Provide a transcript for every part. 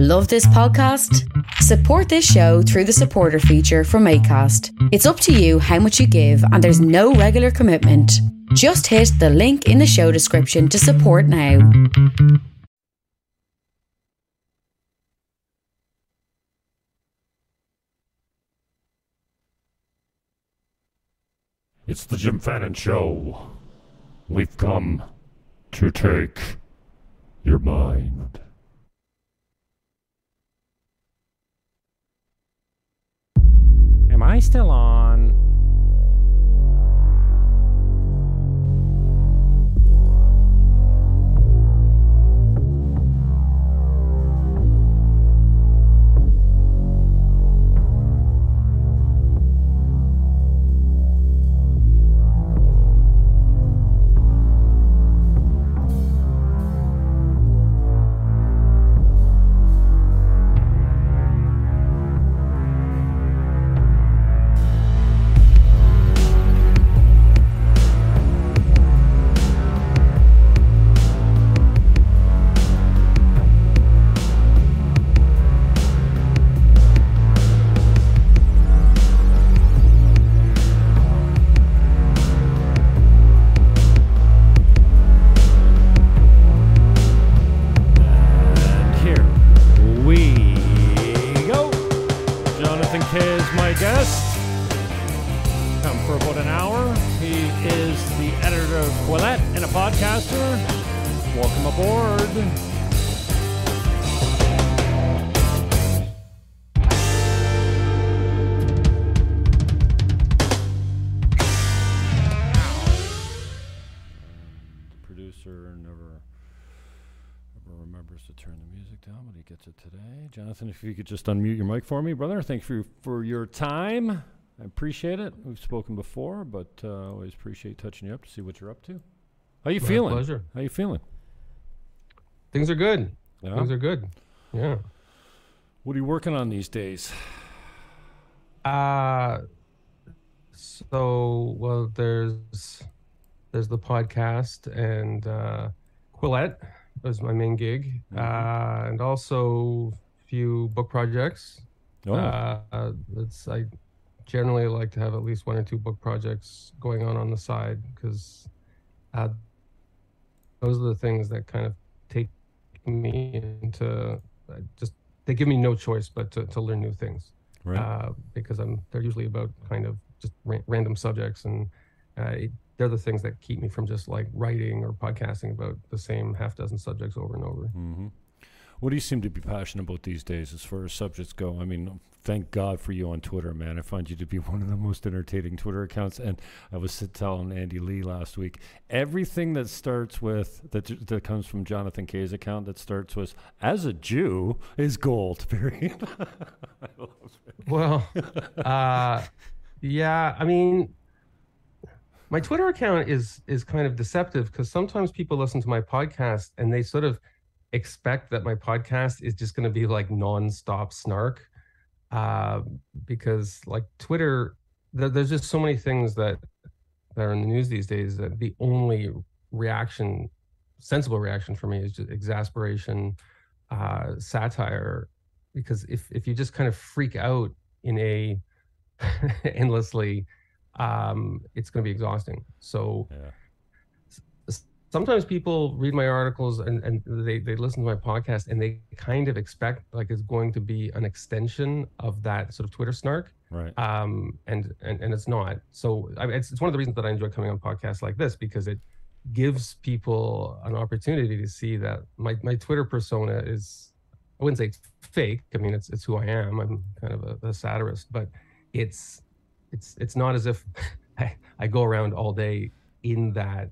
Love this podcast? Support this show through the supporter feature from ACAST. It's up to you how much you give, and there's no regular commitment. Just hit the link in the show description to support now. It's the Jim Fannin Show. We've come to take your mind. I still on? If you could just unmute your mic for me, brother. Thank you for your time. I appreciate it. We've spoken before, but uh, always appreciate touching you up to see what you're up to. How you My feeling? pleasure. How you feeling? Things are good. Yeah. Things are good. Yeah. What are you working on these days? Uh so well there's there's the podcast and uh Quillette is my main gig. Mhm. Uh and also few book projects. Oh, Uh, it's I generally like to have at least one or two book projects going on on the side because uh those are the things that kind of take me into uh, just they give me no choice but to, to learn new things right. uh, because I'm they're usually about kind of just ra- random subjects and uh, it, they're the things that keep me from just like writing or podcasting about the same half dozen subjects over and over. hmm What do you seem to be passionate about these days as far as subjects go? I mean, thank God for you on Twitter, man. I find you to be one of the most entertaining Twitter accounts. And I was telling Andy Lee last week, everything that starts with that that comes from Jonathan Kay's account that starts with "as a Jew" is gold. Period. Well, uh, yeah, I mean, my Twitter account is is kind of deceptive because sometimes people listen to my podcast and they sort of expect that my podcast is just going to be like nonstop snark, uh, because like Twitter, there, there's just so many things that that are in the news these days that the only reaction, sensible reaction for me is just exasperation, uh, satire, because if if you just kind of freak out in a endlessly um it's going to be exhausting so Yeah. Sometimes people read my articles and, and they, they listen to my podcast and they kind of expect like it's going to be an extension of that sort of twitter snark. Right. um and and, and it's not. So I, it's, it's one of the reasons that i enjoy coming on podcasts like this because it gives people an opportunity to see that my, my twitter persona is i wouldn't say it's fake. I mean it's it's who i am. I'm kind of a, a satirist but it's it's it's not as if I, I go around all day in that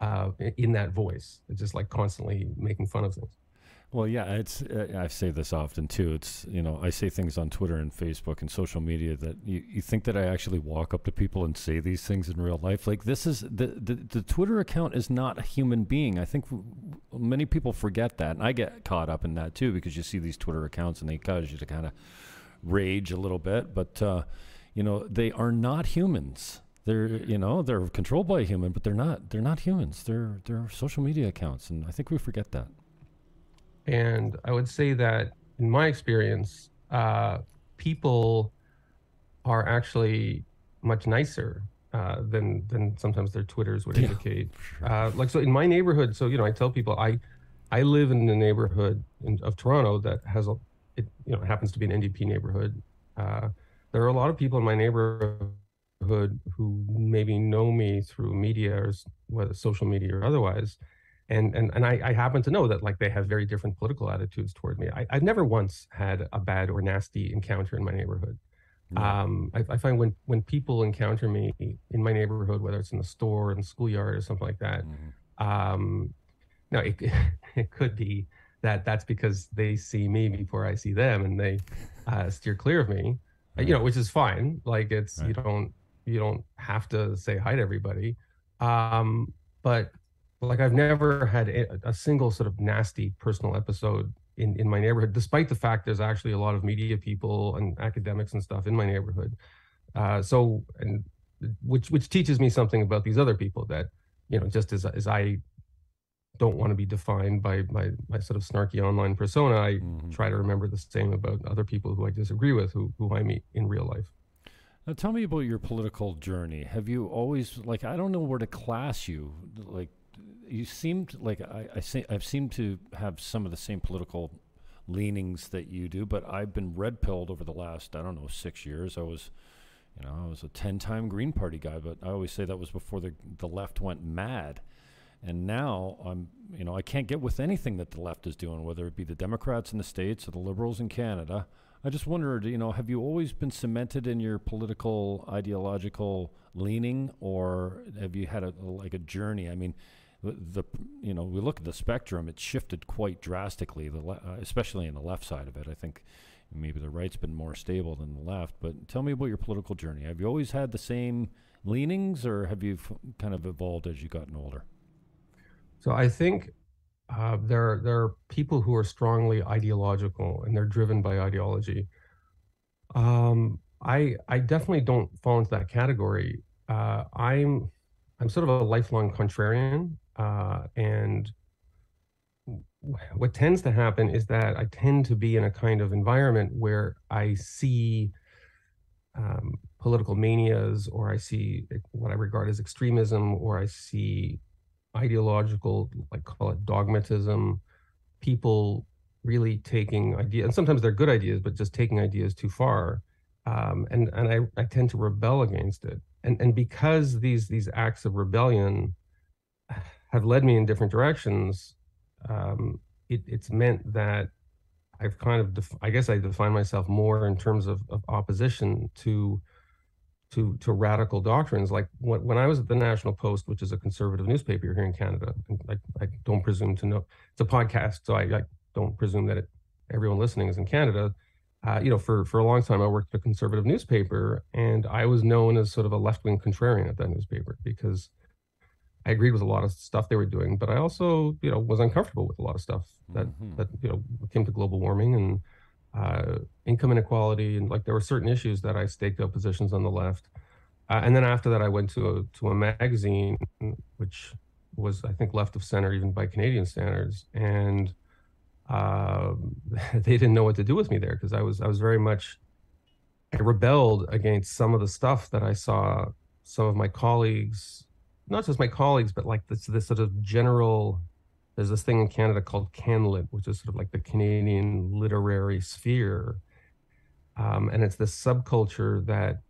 uh in that voice it's just like constantly making fun of things Well, yeah, it's. Uh, I say this often too. It's you know I say things on Twitter and Facebook and social media that you, you think that I actually walk up to people and say these things in real life. Like this is the the, the Twitter account is not a human being. I think many people forget that, and I get caught up in that too because you see these Twitter accounts and they cause you to kind of rage a little bit. But uh, you know they are not humans. They're you know they're controlled by a human, but they're not. They're not humans. They're they're social media accounts, and I think we forget that. and i would say that in my experience, uh, people are actually much nicer uh, than than sometimes their Twitters would indicate. Uh, like so, in my neighborhood, so you know, I tell people I I live in a neighborhood in, of Toronto that has a it you know happens to be an NDP neighborhood. Uh, there are a lot of people in my neighborhood who maybe know me through media or whether social media or otherwise and and and I, I, happen to know that like they have very different political attitudes toward me. I, have never once had a bad or nasty encounter in my neighborhood. Um, I, I, find when when people encounter me in my neighborhood, whether it's in the store, in the schoolyard, or something like that, mm-hmm. um, no, it it could be that that's because they see me before I see them, and they uh, steer clear of me. Right. You know, which is fine. Like it's right. you don't you don't have to say hi to everybody. Um, but like I've never had a, a, single sort of nasty personal episode in, in my neighborhood, despite the fact there's actually a lot of media people and academics and stuff in my neighborhood. Uh, so, and which which teaches me something about these other people that, you know, just as as I don't want to be defined by my my sort of snarky online persona, I mm-hmm. try to remember the same about other people who I disagree with, who who I meet in real life. Now, tell me about your political journey. Have you always like I don't know where to class you, like you seemed like I, I say, I've seemed to have some of the same political leanings that you do, but I've been red pilled over the last I don't know six years. I was, you know, I was a ten time Green Party guy, but I always say that was before the the left went mad. And now I'm, you know, I can't get with anything that the left is doing, whether it be the Democrats in the states or the Liberals in Canada. I just wondered, you know, have you always been cemented in your political ideological leaning, or have you had a like a journey? I mean, the you know we look at the spectrum it's shifted quite drastically the le- uh, especially in the left side of it. I think maybe the right's been more stable than the left but tell me about your political journey. Have you always had the same leanings or have you f- kind of evolved as you've gotten older? So i think uh, there there are people who are strongly ideological and they're driven by ideology. Um, i i definitely don't fall into that category. Uh, i'm i'm sort of a lifelong contrarian uh, and what tends to happen is that I tend to be in a kind of environment where I see um, political manias, or I see what I regard as extremism, or I see ideological, like call it dogmatism, people really taking ideas, and sometimes they're good ideas, but just taking ideas too far. Um, and and I, I tend to rebel against it. And and because these these acts of rebellion have led me in different directions, um, it, it's meant that I've kind of, def- I guess I define myself more in terms of, of opposition to to to radical doctrines. Like when, when I was at the National Post, which is a conservative newspaper here in Canada, I, I don't presume to know it's a podcast, so I, I don't presume that it, everyone listening is in Canada. Uh, you know, for for a long time, I worked at a conservative newspaper, and I was known as sort of a left wing contrarian at that newspaper because I agreed with a lot of stuff they were doing, but I also, you know, was uncomfortable with a lot of stuff that mm-hmm. that you know came to global warming and uh, income inequality, and like there were certain issues that I staked out positions on the left. Uh, and then after that, I went to a to a magazine which was, I think, left of center even by Canadian standards, and uh, they didn't know what to do with me there because I was I was very much I rebelled against some of the stuff that I saw some of my colleagues not just my colleagues, but like this this sort of general. There's this thing in Canada called CanLit, which is sort of like the Canadian literary sphere, um, and it's this subculture that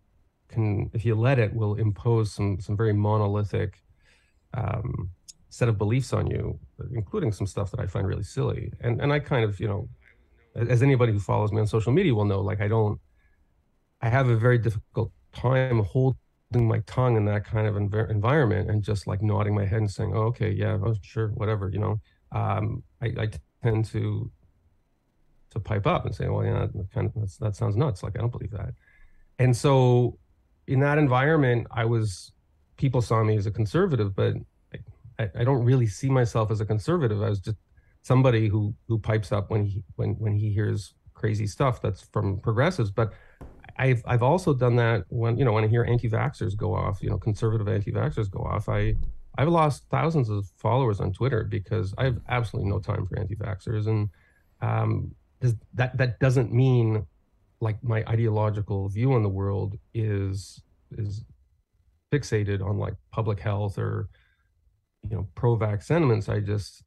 can, if you let it, will impose some some very monolithic um, set of beliefs on you, including some stuff that I find really silly. And and I kind of, you know, as anybody who follows me on social media will know, like I don't, I have a very difficult time holding my tongue in that kind of env- environment and just like nodding my head and saying, oh, okay, yeah, oh, sure, whatever, you know, um, I, I, tend to to pipe up and say, well, yeah, that, kind of, that sounds nuts. Like, I don't believe that. And so in that environment, I was, people saw me as a conservative, but I, I don't really see myself as a conservative. I was just somebody who, who pipes up when he, when, when he hears crazy stuff that's from progressives. But I've I've also done that when you know when I hear anti-vaxxers go off, you know, conservative anti-vaxxers go off. I I've lost thousands of followers on Twitter because I have absolutely no time for anti-vaxxers, and um, that that doesn't mean like my ideological view on the world is is fixated on like public health or you know pro-vax sentiments. I just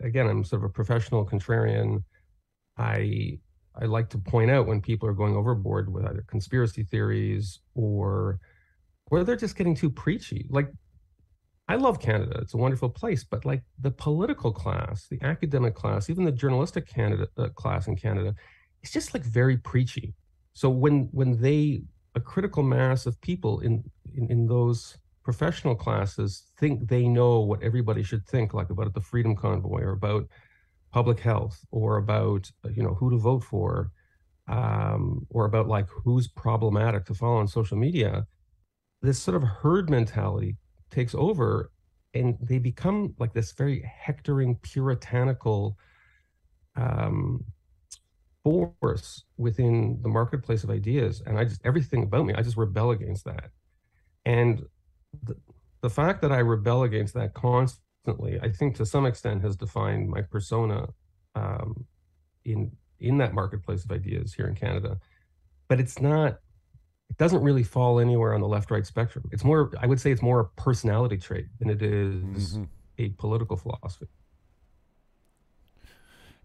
again I'm sort of a professional contrarian. I I like to point out when people are going overboard with either conspiracy theories or where they're just getting too preachy. Like I love Canada. It's a wonderful place, but like the political class, the academic class, even the journalistic Canada uh, class in Canada, it's just like very preachy. So when when they a critical mass of people in in, in those professional classes think they know what everybody should think, like about the Freedom Convoy or about public health or about you know who to vote for, um, or about like who's problematic to follow on social media. This sort of herd mentality takes over and they become like this very hectoring puritanical um, force within the marketplace of ideas and i just everything about me i just rebel against that and the, the fact that i rebel against that constantly i think to some extent has defined my persona um, in in that marketplace of ideas here in canada but it's not it doesn't really fall anywhere on the left right spectrum. It's more, I would say, it's more a personality trait than it is mm-hmm. a political philosophy.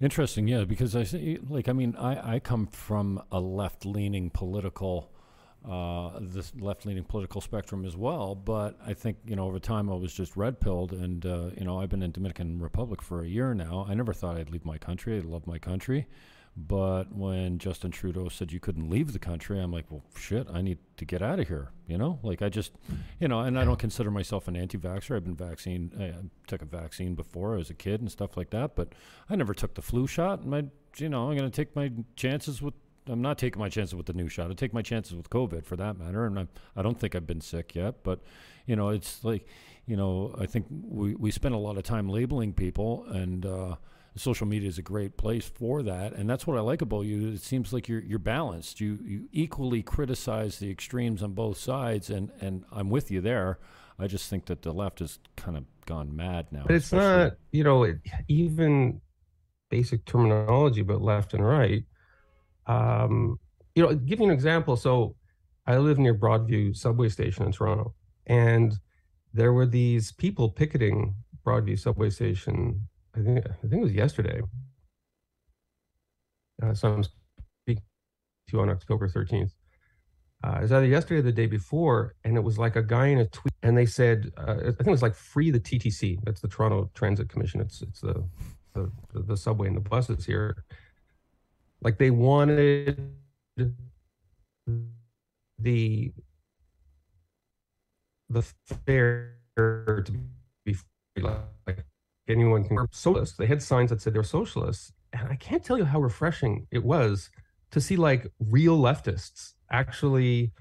Interesting, yeah, because I say, like, I mean, I, I come from a left leaning political, uh, this left leaning political spectrum as well. But I think, you know, over time I was just red pilled. And, uh, you know, I've been in Dominican Republic for a year now. I never thought I'd leave my country. I love my country. But when Justin Trudeau said you couldn't leave the country, I'm like, well, shit, I need to get out of here. You know, like I just, you know, and I don't consider myself an anti-vaxxer. I've been vaccine, I took a vaccine before as a kid and stuff like that, but I never took the flu shot. And my, you know, I'm going to take my chances with. I'm not taking my chances with the new shot. I take my chances with COVID for that matter, and I'm, I don't think I've been sick yet. But, you know, it's like, you know, I think we we spend a lot of time labeling people and. uh social media is a great place for that, and that's what I like about you. It seems like you're you're balanced. You you equally criticize the extremes on both sides, and and I'm with you there. I just think that the left has kind of gone mad now. But it's not, you know, it, even basic terminology but left and right. Um, you know, give you an example. So, I live near Broadview subway station in Toronto, and there were these people picketing Broadview subway station I think I think it was yesterday. Uh, so I'm speaking to you on October 13th. Uh, it was either yesterday or the day before, and it was like a guy in a tweet, and they said, uh, I think it was like free the TTC. That's the Toronto Transit Commission. It's it's the the, the subway and the buses here. Like they wanted the the fare to be free, like anyone can socialists. They had signs that said they're socialists. And I can't tell you how refreshing it was to see like real leftists actually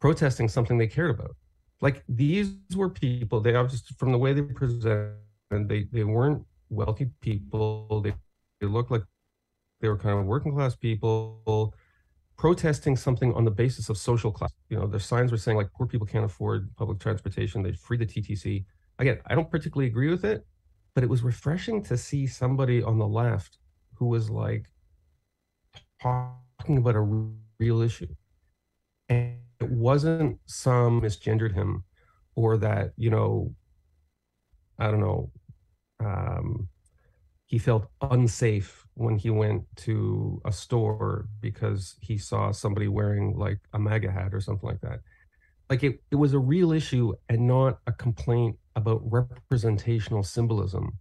protesting something they cared about. Like these were people, they just from the way they presented, they, they weren't wealthy people. They, they looked like they were kind of working class people protesting something on the basis of social class. You know, their signs were saying like poor people can't afford public transportation. They free the TTC. Again, I don't particularly agree with it, but it was refreshing to see somebody on the left who was like talking about a real issue and it wasn't some misgendered him or that you know i don't know um, he felt unsafe when he went to a store because he saw somebody wearing like a MAGA hat or something like that. Like it, it was a real issue and not a complaint about representational symbolism,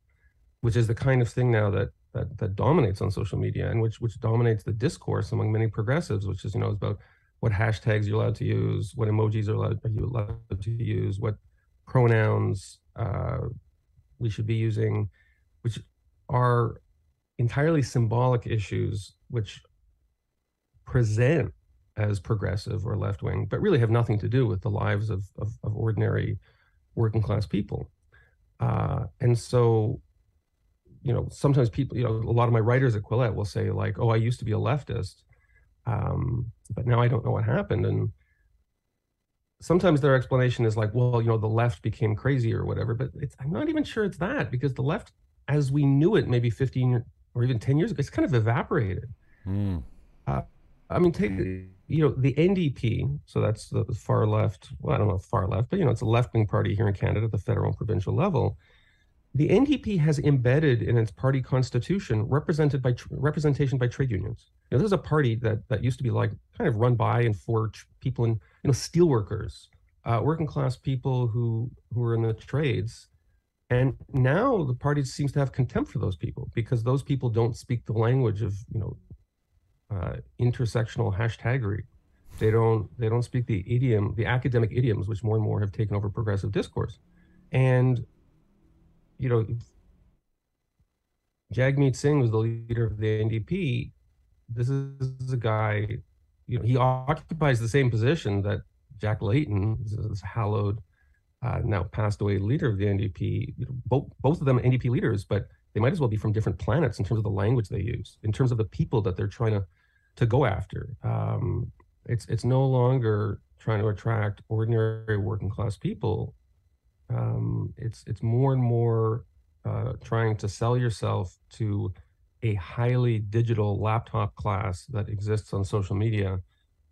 which is the kind of thing now that that that dominates on social media and which which dominates the discourse among many progressives, which is you know is about what hashtags you're allowed to use, what emojis are allowed are you allowed to use, what pronouns uh, we should be using, which are entirely symbolic issues which present as progressive or left wing, but really have nothing to do with the lives of, of, of ordinary working class people. Uh, and so, you know, sometimes people, you know, a lot of my writers at Quillette will say like, "Oh, I used to be a leftist, um, but now I don't know what happened." And sometimes their explanation is like, "Well, you know, the left became crazy or whatever." But I'm not even sure it's that because the left, as we knew it, maybe 15 or even 10 years ago, it's kind of evaporated. Mm. Uh, I mean, take you know the NDP, so that's the far left. Well, I don't know far left, but you know it's a left wing party here in Canada at the federal and provincial level. The NDP has embedded in its party constitution represented by representation by trade unions. You know, this is a party that that used to be like kind of run by and for people in you know steelworkers, uh, working class people who who are in the trades, and now the party seems to have contempt for those people because those people don't speak the language of you know uh, intersectional hashtaggery. They don't they don't speak the idiom, the academic idioms, which more and more have taken over progressive discourse. And you know, Jagmeet Singh was the leader of the NDP. This is a guy, you know, he occupies the same position that Jack Layton, this hallowed, uh, now passed away leader of the NDP. You know, both both of them NDP leaders, but they might as well be from different planets in terms of the language they use, in terms of the people that they're trying to to go after. Um, it's it's no longer trying to attract ordinary working class people. Um, it's it's more and more uh, trying to sell yourself to a highly digital laptop class that exists on social media,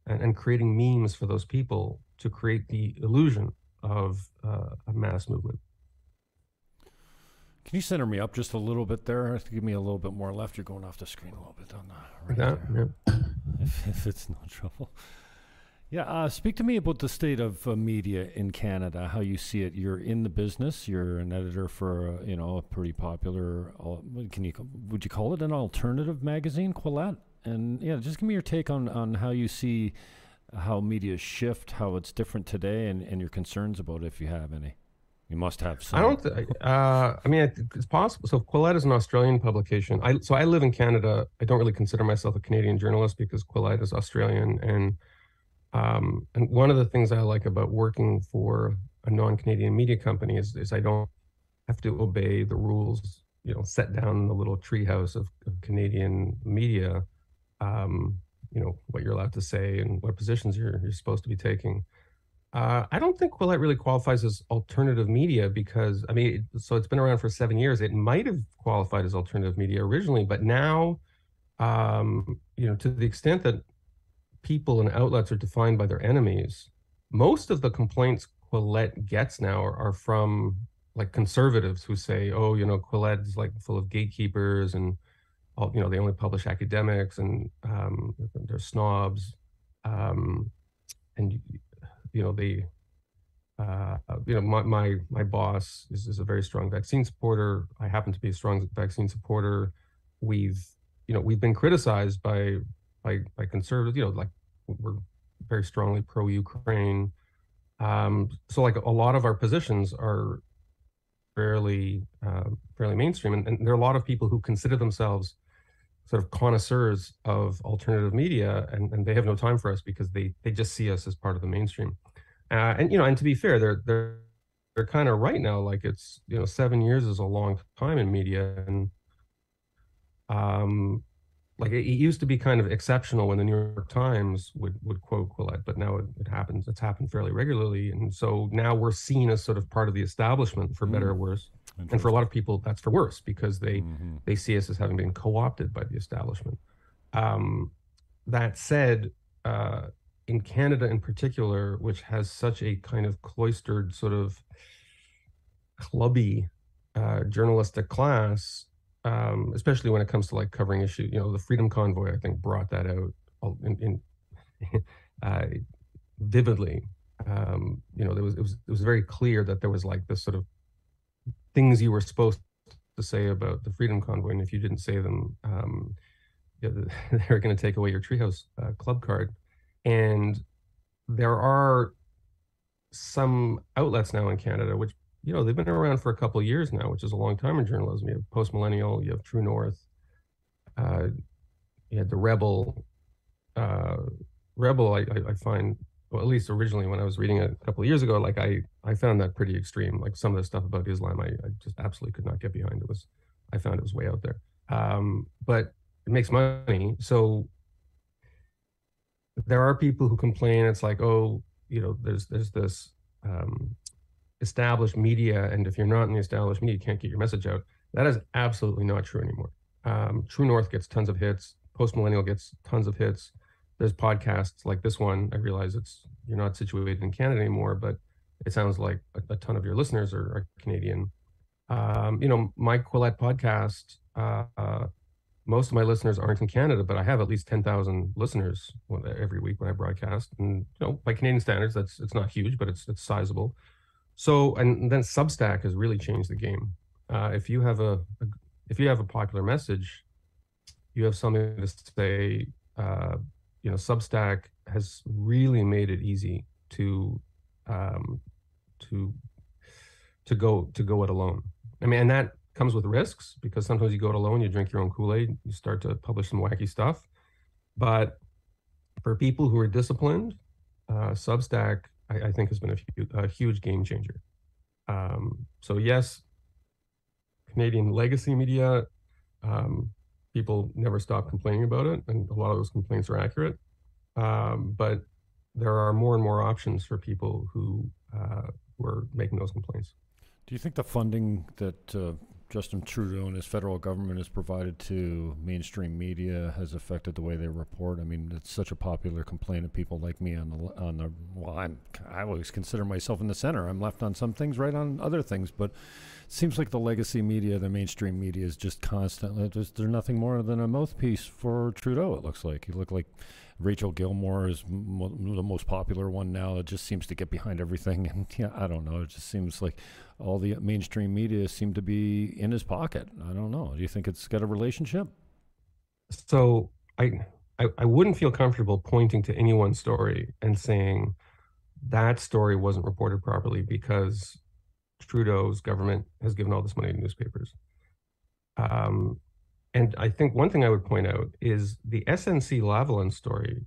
and, and creating memes for those people to create the illusion of uh, a mass movement. Can you center me up just a little bit there? Give me a little bit more left. You're going off the screen a little bit on the right that, yeah. if, if, it's no trouble. Yeah, uh, speak to me about the state of uh, media in Canada. How you see it? You're in the business. You're an editor for uh, you know a pretty popular. Uh, can you would you call it an alternative magazine, Quillette? And yeah, just give me your take on on how you see how media shift, how it's different today, and, and your concerns about it, if you have any. You must have some. I don't. Th- uh, I mean, it's possible. So Quillette is an Australian publication. I so I live in Canada. I don't really consider myself a Canadian journalist because Quillette is Australian, and um, and one of the things I like about working for a non-Canadian media company is is I don't have to obey the rules, you know, set down in the little treehouse of, of Canadian media. Um, you know what you're allowed to say and what positions you're you're supposed to be taking. Uh, I don't think Quillette really qualifies as alternative media because I mean, it, so it's been around for seven years. It might have qualified as alternative media originally, but now, um, you know, to the extent that people and outlets are defined by their enemies, most of the complaints Quillette gets now are, are from like conservatives who say, "Oh, you know, Quillette is like full of gatekeepers and." All, you know, they only publish academics and um, they're snobs. Um, and you know they uh, you know my my, my boss is, is a very strong vaccine supporter i happen to be a strong vaccine supporter we've you know we've been criticized by by by conservatives you know like we're very strongly pro ukraine um, so like a lot of our positions are fairly uh, fairly mainstream and, and there are a lot of people who consider themselves sort of connoisseurs of alternative media and, and they have no time for us because they they just see us as part of the mainstream uh, and you know and to be fair they're they're they're kind of right now like it's you know seven years is a long time in media and um like it, it used to be kind of exceptional when the new york times would would quote quillette but now it, it happens it's happened fairly regularly and so now we're seen as sort of part of the establishment for better mm. or worse and for a lot of people that's for worse because they mm-hmm. they see us as having been co-opted by the establishment um, that said uh, in canada in particular which has such a kind of cloistered sort of clubby uh, journalistic class um, especially when it comes to like covering issue you know the freedom convoy i think brought that out in, in uh, vividly um, you know there was it was it was very clear that there was like this sort of things you were supposed to say about the Freedom Convoy, and if you didn't say them, um, they're going to take away your Treehouse uh, Club card. And there are some outlets now in Canada, which you know they've been around for a couple of years now, which is a long time in journalism. You have Post Millennial, you have True North, uh, you had the Rebel. Uh, Rebel, I, I find well, at least originally when I was reading it a couple of years ago, like I, I found that pretty extreme. Like some of the stuff about Islam, I, I just absolutely could not get behind. It was, I found it was way out there. Um, but it makes money. So there are people who complain. It's like, oh, you know, there's, there's this um, established media. And if you're not in the established media, you can't get your message out. That is absolutely not true anymore. Um, True North gets tons of hits. Post Millennial gets tons of hits. There's podcasts like this one. I realize it's you're not situated in Canada anymore, but it sounds like a, a ton of your listeners are, are Canadian. Um, you know, my Quillette podcast. Uh, uh, most of my listeners aren't in Canada, but I have at least ten thousand listeners every week when I broadcast. And you know, by Canadian standards, that's it's not huge, but it's it's sizable. So, and then Substack has really changed the game. Uh, if you have a, a, if you have a popular message, you have something to say. You know, Substack has really made it easy to um, to to go to go it alone. I mean, and that comes with risks because sometimes you go it alone, you drink your own Kool Aid, you start to publish some wacky stuff. But for people who are disciplined, uh, Substack I, I, think has been a, a huge game changer. Um, so yes, Canadian legacy media, um, people never stop complaining about it, and a lot of those complaints are accurate. Um, but there are more and more options for people who uh, were making those complaints. Do you think the funding that uh, Justin Trudeau and his federal government has provided to mainstream media has affected the way they report? I mean, it's such a popular complaint of people like me on the on the. Well, I'm I always consider myself in the center. I'm left on some things, right on other things, but seems like the legacy media, the mainstream media, is just constantly. they're nothing more than a mouthpiece for Trudeau. It looks like you look like Rachel Gilmore is the most popular one now. It just seems to get behind everything, and yeah, I don't know. It just seems like all the mainstream media seem to be in his pocket. I don't know. Do you think it's got a relationship? So I, I, I wouldn't feel comfortable pointing to any one story and saying that story wasn't reported properly because Trudeau's government has given all this money to newspapers. Um, and I think one thing I would point out is the SNC Lavalin story.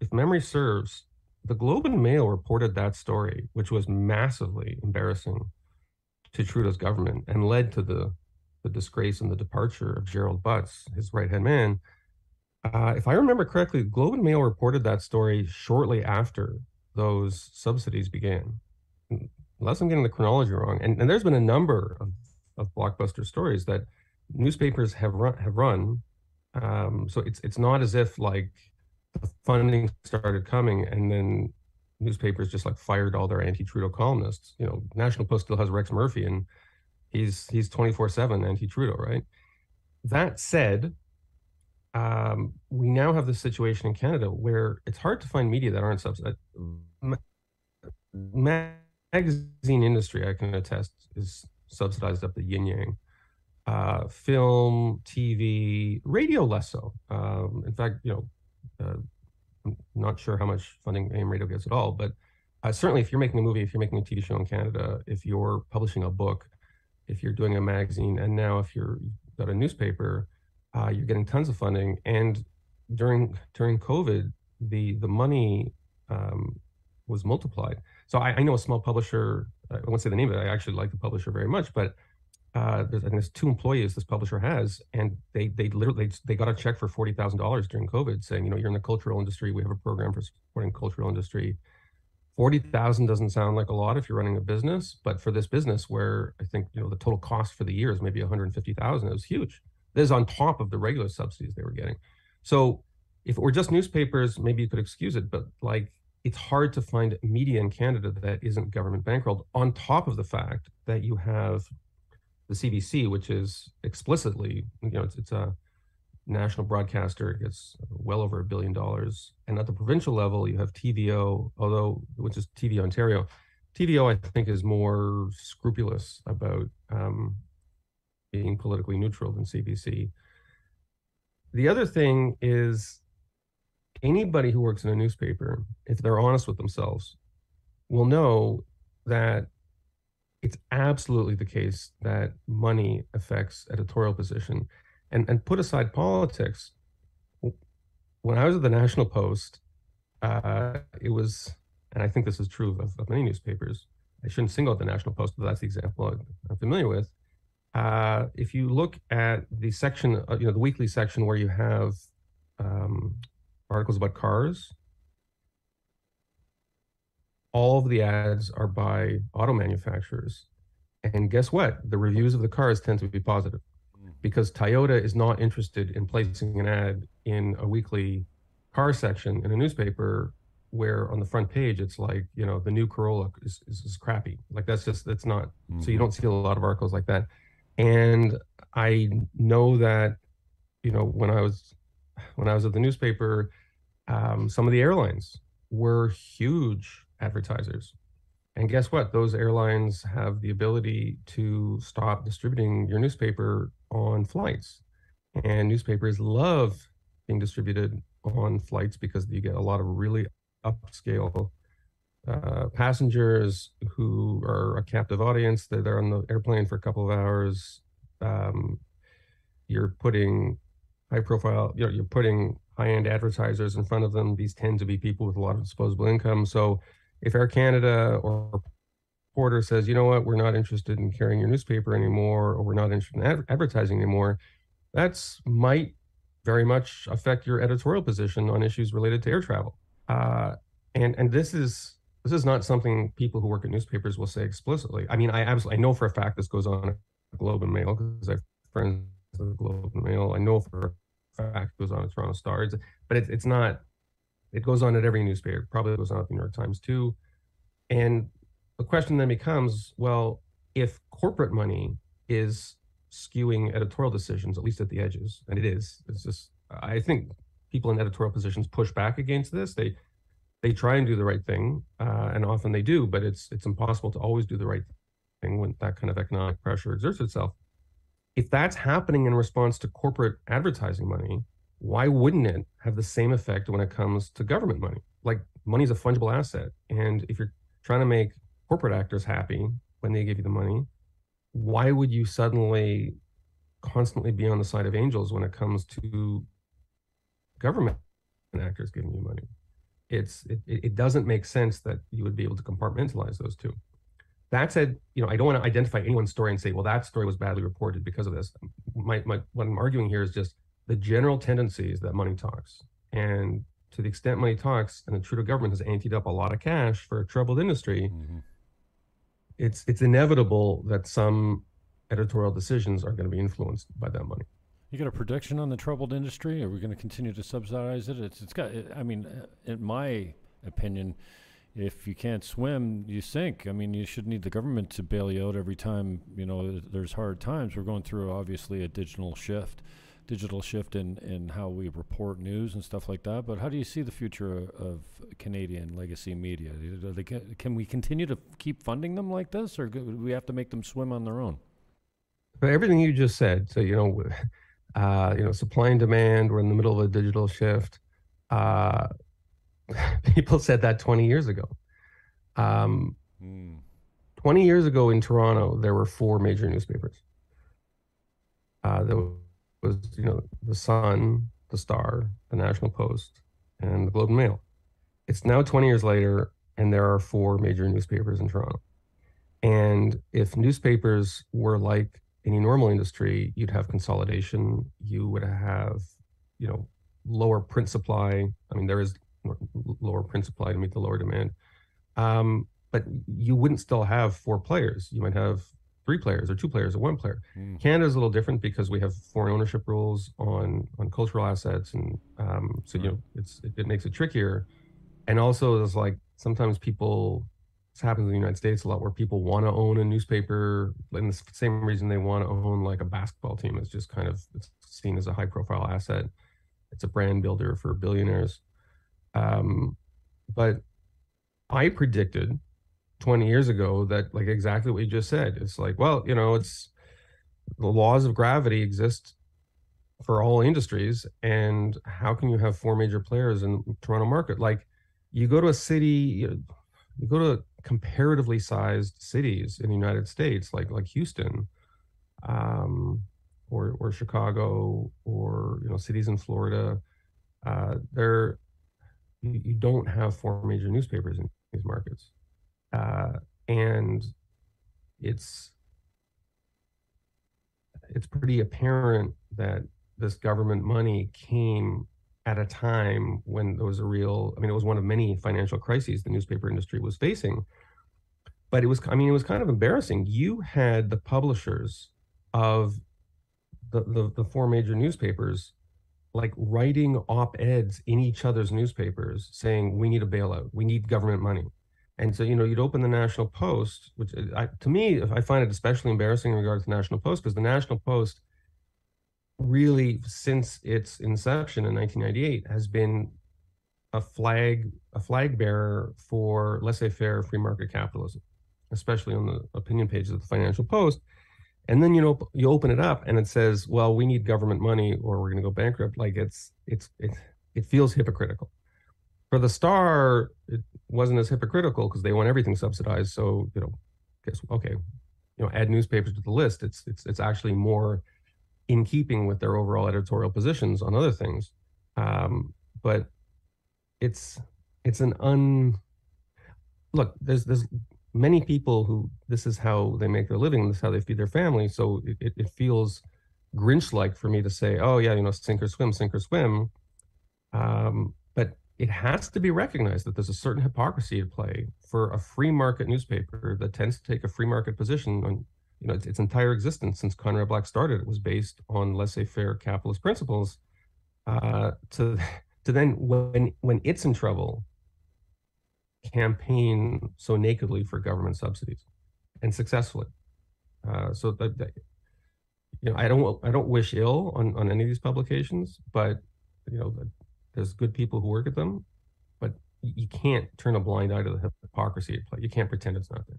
If memory serves, the Globe and Mail reported that story, which was massively embarrassing to Trudeau's government and led to the, the disgrace and the departure of Gerald Butts, his right hand man. Uh, if I remember correctly, Globe and Mail reported that story shortly after those subsidies began. Unless I'm getting the chronology wrong. And, and there's been a number of, of blockbuster stories that newspapers have run have run. Um, so it's it's not as if like the funding started coming and then newspapers just like fired all their anti-Trudeau columnists. You know, National Post still has Rex Murphy and he's he's 24/7 anti-Trudeau, right? That said, um, we now have this situation in Canada where it's hard to find media that aren't subsidized. Magazine industry, I can attest, is subsidized up the yin yang uh, film, TV, radio less so. Um, in fact, you know, uh, I'm not sure how much funding AM radio gets at all, but uh, certainly if you're making a movie, if you're making a TV show in Canada, if you're publishing a book, if you're doing a magazine, and now if you're you've got a newspaper, uh, you're getting tons of funding. And during during COVID, the the money um, was multiplied. So I, I, know a small publisher. I won't say the name of it. I actually like the publisher very much, but uh, there's, and there's two employees this publisher has, and they they literally they got a check for forty thousand dollars during COVID, saying, you know, you're in the cultural industry. We have a program for supporting cultural industry. Forty thousand doesn't sound like a lot if you're running a business, but for this business, where I think you know the total cost for the year is maybe one hundred fifty thousand, it was huge. This is on top of the regular subsidies they were getting. So if it were just newspapers, maybe you could excuse it, but like it's hard to find media in Canada that isn't government bankrolled. On top of the fact that you have the CBC, which is explicitly, you know, it's, it's a national broadcaster, it gets well over a billion dollars. And at the provincial level, you have TVO, although, which is TV Ontario. TVO, I think, is more scrupulous about um, being politically neutral than CBC. The other thing is anybody who works in a newspaper, if they're honest with themselves, will know that it's absolutely the case that money affects editorial position. And, and put aside politics, when I was at the National Post, uh, it was, and I think this is true of, of, many newspapers. I shouldn't single out the National Post, but that's the example I'm familiar with. Uh, if you look at the section, uh, you know, the weekly section where you have um, articles about cars, all of the ads are by auto manufacturers. And guess what? The reviews of the cars tend to be positive because Toyota is not interested in placing an ad in a weekly car section in a newspaper where on the front page it's like you know the new Corolla is, is, is crappy like that's just that's not mm-hmm. so you mm-hmm. don't see a lot of articles like that and I know that you know when I was when I was at the newspaper um, some of the airlines were huge advertisers and guess what those airlines have the ability to stop distributing your newspaper on flights and newspapers love being distributed on flights because you get a lot of really upscale uh, passengers who are a captive audience. They're, they're on the airplane for a couple of hours. Um, you're putting high profile, you know, you're putting high end advertisers in front of them. These tend to be people with a lot of disposable income. So if Air Canada or Porter says, you know what, we're not interested in carrying your newspaper anymore, or we're not interested in ad- advertising anymore, that's might very much affect your editorial position on issues related to air travel. Uh, and and this is this is not something people who work at newspapers will say explicitly. I mean, I absolutely I know for a fact this goes on at Globe and Mail because I have friends at the Globe and Mail. I know for a fact it goes on at Toronto Star, it's, but it's it's not. It goes on at every newspaper. Probably goes on at the New York Times too. And the question then becomes, well, if corporate money is skewing editorial decisions, at least at the edges, and it is, it's just I think people in editorial positions push back against this. They they try and do the right thing, uh, and often they do, but it's it's impossible to always do the right thing when that kind of economic pressure exerts itself. If that's happening in response to corporate advertising money, why wouldn't it have the same effect when it comes to government money? Like money is a fungible asset, and if you're trying to make corporate actors happy when they give you the money, why would you suddenly constantly be on the side of angels when it comes to government actors giving you money? it's it, it doesn't make sense that you would be able to compartmentalize those two that said you know i don't want to identify anyone's story and say well that story was badly reported because of this my, my what i'm arguing here is just the general tendencies that money talks and to the extent money talks and the trudeau government has anteed up a lot of cash for a troubled industry mm-hmm. it's it's inevitable that some editorial decisions are going to be influenced by that money you got a prediction on the troubled industry? Are we going to continue to subsidize it? It's, it's got. I mean, in my opinion, if you can't swim, you sink. I mean, you should need the government to bail you out every time you know there's hard times. We're going through obviously a digital shift, digital shift in in how we report news and stuff like that. But how do you see the future of Canadian legacy media? can we continue to keep funding them like this, or do we have to make them swim on their own? But everything you just said. So you know uh, you know, supply and demand. We're in the middle of a digital shift. Uh, people said that 20 years ago. Um, mm. 20 years ago in Toronto, there were four major newspapers. Uh, there was, you know, the Sun, the Star, the National Post, and the Globe and Mail. It's now 20 years later, and there are four major newspapers in Toronto. And if newspapers were like any normal industry, you'd have consolidation. You would have, you know, lower print supply. I mean, there is lower print supply to meet the lower demand. Um, but you wouldn't still have four players. You might have three players or two players or one player. Mm. Canada is a little different because we have foreign ownership rules on on cultural assets, and um, so right. you know it's it, it makes it trickier. And also, there's like sometimes people this happens in the United States a lot where people want to own a newspaper and the same reason they want to own like a basketball team is just kind of it's seen as a high profile asset. It's a brand builder for billionaires. Um, but I predicted 20 years ago that like exactly what you just said. It's like, well, you know, it's the laws of gravity exist for all industries. And how can you have four major players in Toronto market? Like you go to a city, you, go to comparatively sized cities in the United States, like like Houston, um, or or Chicago, or you know cities in Florida, uh, there you, don't have four major newspapers in these markets, uh, and it's it's pretty apparent that this government money came at a time when there was a real i mean it was one of many financial crises the newspaper industry was facing. But it was i mean it was kind of embarrassing. You had the publishers of the, the, the four major newspapers like writing op-eds in each other's newspapers saying we need a bailout, we need government money. And so, you know, you'd open the National Post, which uh, I, to me, I find it especially embarrassing in regard to the National Post because the National Post really, since its inception in 1998, has been a flag a flag bearer for laissez-faire free market capitalism, especially on the opinion pages of the Financial Post. And then you know you open it up and it says, "Well, we need government money, or we're going to go bankrupt." Like it's it's it it feels hypocritical. For the Star, it wasn't as hypocritical because they want everything subsidized. So you know, guess okay, you know, add newspapers to the list. It's it's it's actually more in keeping with their overall editorial positions on other things. Um, but it's it's an un look there's there's many people who this is how they make their living this is how they feed their family. So it, it feels grinch like for me to say oh yeah you know sink or swim sink or swim. Um, but it has to be recognized that there's a certain hypocrisy at play for a free market newspaper that tends to take a free market position on you know its, its entire existence since conrad black started. It was based on laissez-faire capitalist principles uh, to to then when when it's in trouble campaign so nakedly for government subsidies and successfully uh, so that, that, you know i don't i don't wish ill on on any of these publications but you know there's good people who work at them but you can't turn a blind eye to the hypocrisy at play you can't pretend it's not there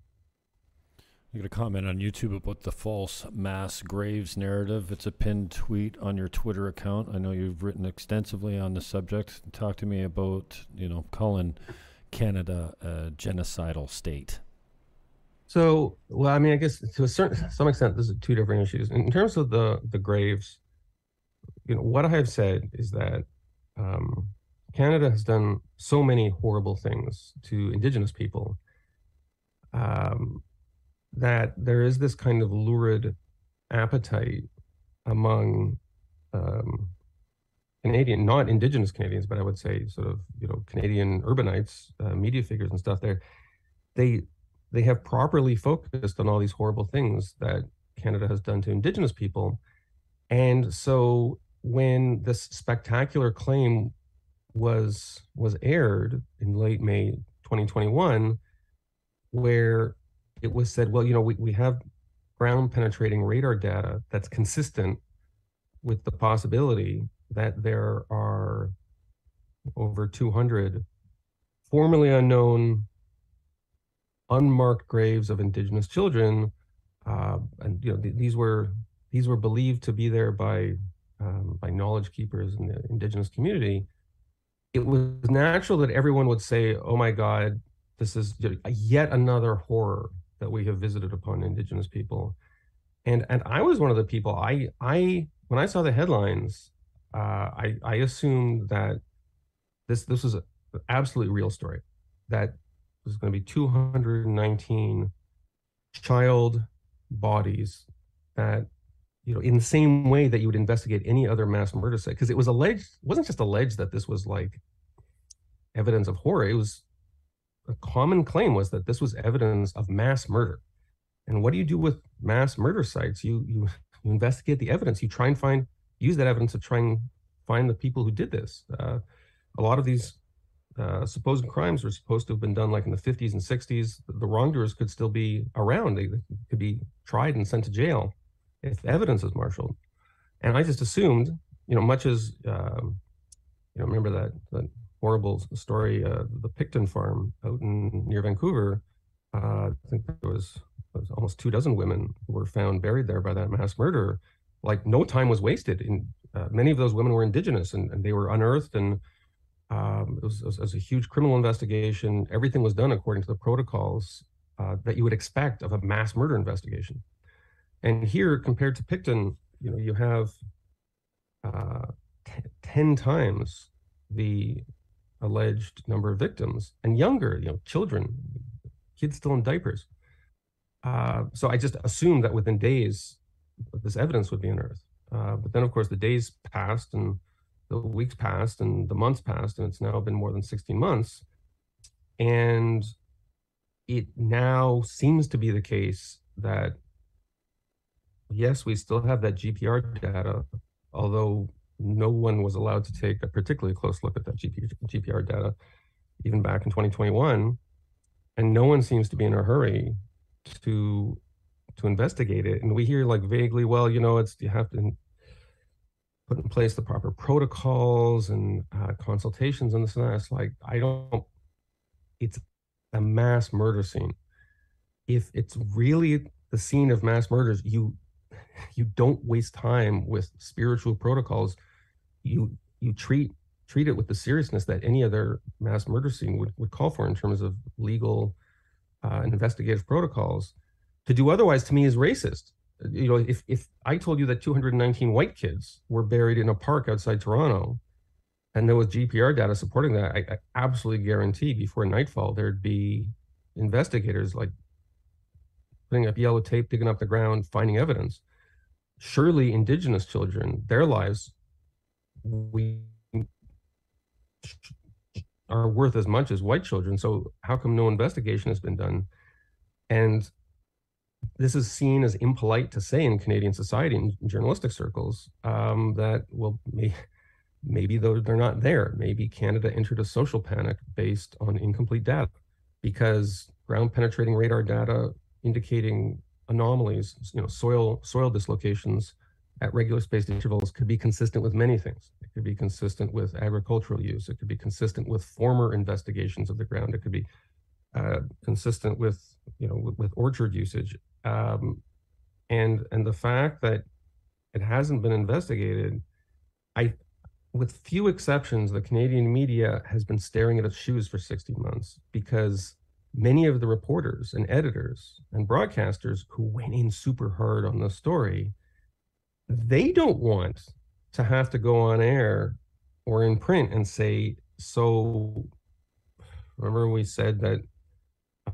you got a comment on YouTube about the false mass graves narrative. It's a pinned tweet on your Twitter account. I know you've written extensively on the subject. Talk to me about, you know, calling Canada a genocidal state. So, well, I mean, I guess to a certain some extent, this is two different issues. In terms of the the graves, you know, what I have said is that um, Canada has done so many horrible things to Indigenous people. Um, that there is this kind of lurid appetite among um, Canadian, not Indigenous Canadians, but I would say sort of you know Canadian urbanites, uh, media figures and stuff. There, they they have properly focused on all these horrible things that Canada has done to Indigenous people, and so when this spectacular claim was was aired in late May 2021, where it was said, well, you know, we, we have ground penetrating radar data that's consistent with the possibility that there are over 200 formerly unknown unmarked graves of indigenous children uh, and you know th- these were these were believed to be there by um, by knowledge keepers in the indigenous community. It was natural that everyone would say oh my god this is yet another horror that we have visited upon indigenous people. And and i was one of the people i i when i saw the headlines uh, i i assumed that this this was an absolutely real story that was going to be 219 child bodies that you know in the same way that you would investigate any other mass murder site because it was alleged it wasn't just alleged that this was like evidence of horror it was a common claim was that this was evidence of mass murder. And what do you do with mass murder sites? You you, you investigate the evidence. You try and find use that evidence to try and find the people who did this. Uh, a lot of these uh, supposed crimes were supposed to have been done like in the 50s and 60s. The wrongdoers could still be around. They could be tried and sent to jail if evidence is marshaled. And I just assumed, you know, much as um, you know, remember that, that horrible story, uh, the Picton farm out in near Vancouver. Uh, I think there was, was almost two dozen women who were found buried there by that mass murder. Like no time was wasted. In uh, many of those women were indigenous, and, and they were unearthed, and um, it, was, it, was, a huge criminal investigation. Everything was done according to the protocols uh, that you would expect of a mass murder investigation. And here, compared to Picton, you know, you have uh, t- ten times the alleged number of victims and younger, you know, children, kids still in diapers. Uh, so I just assumed that within days, this evidence would be unearthed. Uh, but then, of course, the days passed and the weeks passed and the months passed, and it's now been more than 16 months. And it now seems to be the case that, yes, we still have that GPR data, although no one was allowed to take a particularly close look at that GP, GPR data, even back in 2021. And no one seems to be in a hurry to to investigate it. And we hear like vaguely, well, you know, it's you have to put in place the proper protocols and uh, consultations and this and that. It's like I don't. It's a mass murder scene. If it's really the scene of mass murders, you you don't waste time with spiritual protocols. You you treat treat it with the seriousness that any other mass murder scene would, would call for in terms of legal uh, and investigative protocols. To do otherwise, to me, is racist. You know, if if I told you that 219 white kids were buried in a park outside Toronto, and there was GPR data supporting that, I, I absolutely guarantee before nightfall there'd be investigators like putting up yellow tape, digging up the ground, finding evidence. Surely, Indigenous children, their lives, we are worth as much as white children. So how come no investigation has been done? And this is seen as impolite to say in Canadian society in journalistic circles um, that well may, maybe though they're not there. Maybe Canada entered a social panic based on incomplete data because ground penetrating radar data indicating anomalies, you know, soil soil dislocations at regular spaced intervals could be consistent with many things. It could be consistent with agricultural use. It could be consistent with former investigations of the ground. It could be uh, consistent with you know with, with orchard usage. Um, and and the fact that it hasn't been investigated, I, with few exceptions, the Canadian media has been staring at its shoes for 60 months because many of the reporters and editors and broadcasters who went in super hard on the story they don't want to have to go on air or in print and say, so remember we said that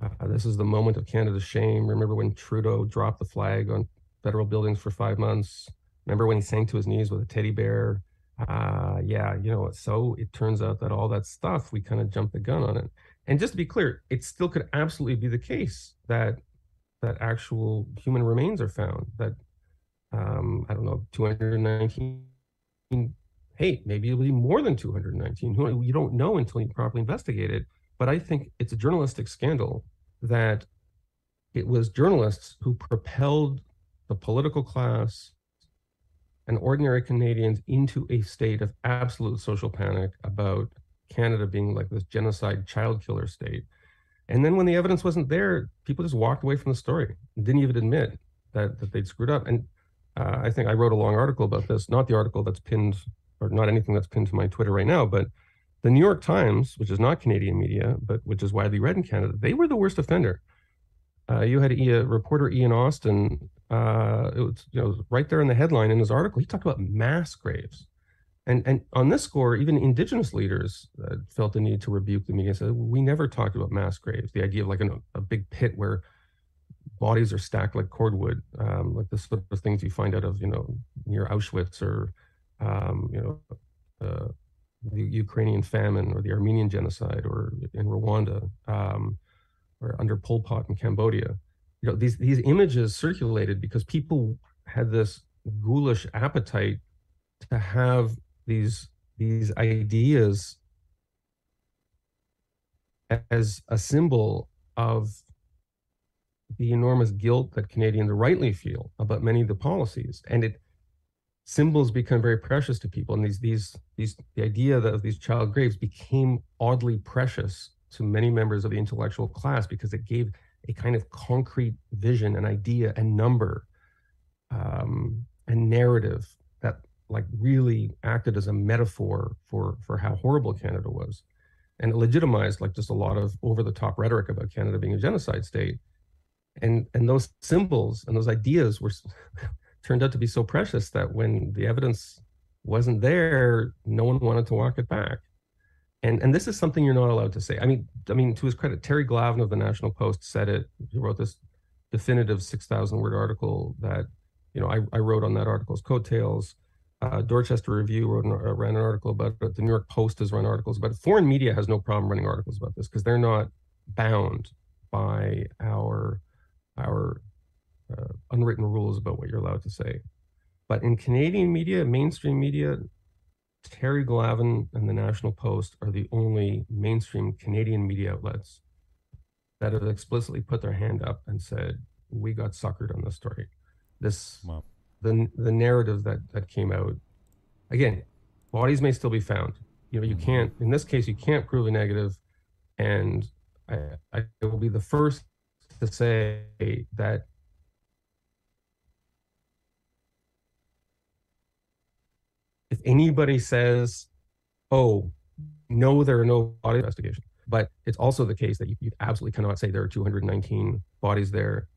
uh, this is the moment of Canada's shame. Remember when Trudeau dropped the flag on federal buildings for five months? Remember when he sank to his knees with a teddy bear? Uh, yeah, you know, so it turns out that all that stuff, we kind of jumped the gun on it. And just to be clear, it still could absolutely be the case that that actual human remains are found, that um, I don't know, 219. Hey, maybe it'll be more than 219. You don't know until you properly investigate it. But I think it's a journalistic scandal that it was journalists who propelled the political class and ordinary Canadians into a state of absolute social panic about Canada being like this genocide child killer state. And then when the evidence wasn't there, people just walked away from the story didn't even admit that, that they'd screwed up. And uh, I think I wrote a long article about this, not the article that's pinned, or not anything that's pinned to my Twitter right now, but the New York Times, which is not Canadian media, but which is widely read in Canada, they were the worst offender. Uh, you had a, a, reporter Ian Austen. Uh, it was you know right there in the headline in his article. He talked about mass graves, and and on this score, even Indigenous leaders uh, felt the need to rebuke the media. Said we never talked about mass graves. The idea of like an, a big pit where bodies are stacked like cordwood, um, like the sort of things you find out of, you know, near Auschwitz or, um, you know, uh, the Ukrainian famine or the Armenian genocide or in Rwanda um, or under Pol Pot in Cambodia. You know, these, these images circulated because people had this ghoulish appetite to have these, these ideas as a symbol of the enormous guilt that Canadians rightly feel about many of the policies. And it symbols become very precious to people. And these these these the idea of these child graves became oddly precious to many members of the intellectual class because it gave a kind of concrete vision, an idea, and number, um, and narrative that like really acted as a metaphor for for how horrible Canada was, and it legitimized like just a lot of over the top rhetoric about Canada being a genocide state and and those symbols and those ideas were turned out to be so precious that when the evidence wasn't there no one wanted to walk it back. And and this is something you're not allowed to say. I mean i mean to his credit terry glavin of the national post said it. He wrote this definitive 6000 word article that you know i, I wrote on that article's coattails. Uh, dorchester review wrote an, uh, ran an article about it. The new york post has run articles about it. Foreign media has no problem running articles about this because they're not bound by our our uh, unwritten rules about what you're allowed to say. But in Canadian media, mainstream media, Terry Glavin and the National Post are the only mainstream Canadian media outlets that have explicitly put their hand up and said, "We got suckered on this story." This wow. the the narrative that that came out. Again, bodies may still be found. You know, you mm-hmm. can't. In this case, you can't prove a negative, and I, I will be the first to say that anybody says, "Oh, no, there are no body investigations," but it's also the case that you, you absolutely cannot say there are 219 bodies there.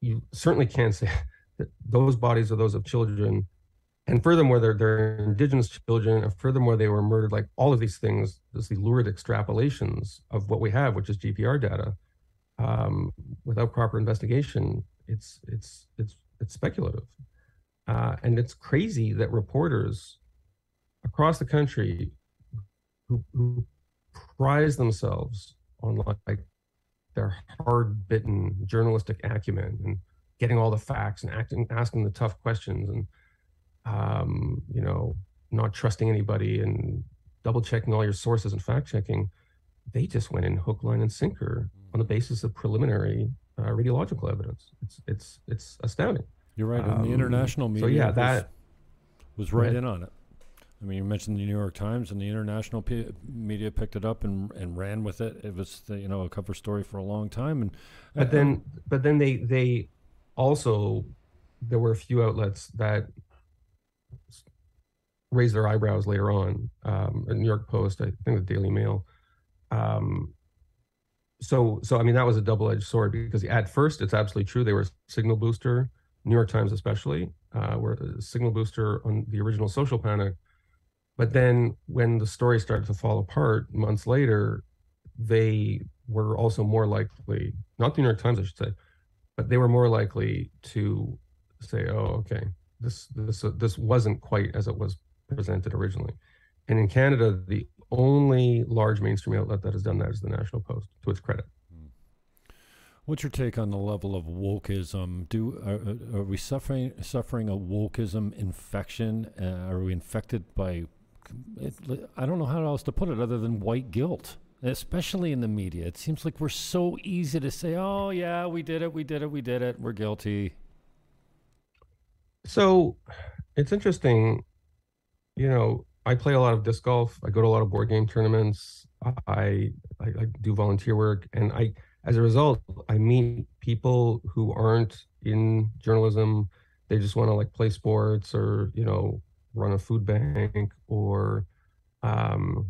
You certainly can't say that those bodies are those of children, and furthermore, they're they're indigenous children, and furthermore, they were murdered. Like all of these things, there's the lurid extrapolations of what we have, which is GPR data, um, without proper investigation. It's it's it's it's speculative. Uh, and it's crazy that reporters across the country who, who prize themselves on like their hard-bitten journalistic acumen and getting all the facts and acting, asking the tough questions and um, you know not trusting anybody and double checking all your sources and fact checking they just went in hook line and sinker on the basis of preliminary uh, radiological evidence. It's it's it's astounding you're right. And um, the international media. So yeah, that was, was right, right in on it. I mean, you mentioned the New York Times, and the international p- media picked it up and and ran with it. It was the, you know a cover story for a long time, and but then but then they they also there were a few outlets that raised their eyebrows later on. Um, the New York Post, I think the Daily Mail. Um, so so I mean that was a double edged sword because at first it's absolutely true they were signal booster New York Times especially, uh, were a signal booster on the original social panic. But then when the story started to fall apart months later, they were also more likely, not the New York Times, I should say, but they were more likely to say, "Oh, okay, this this uh, this wasn't quite as it was presented originally." And in Canada, the only large mainstream outlet that has done that is the National Post, to its credit. What's your take on the level of wokeism? Do are, are we suffering suffering a wokeism infection? Uh, are we infected by? It, I don't know how else to put it other than white guilt, especially in the media. It seems like we're so easy to say, "Oh yeah, we did it, we did it, we did it, we're guilty." So, it's interesting. You know, I play a lot of disc golf. I go to a lot of board game tournaments. I, I, I do volunteer work, and I as a result, I meet people who aren't in journalism. They just want to like play sports or, you know, run a food bank or um,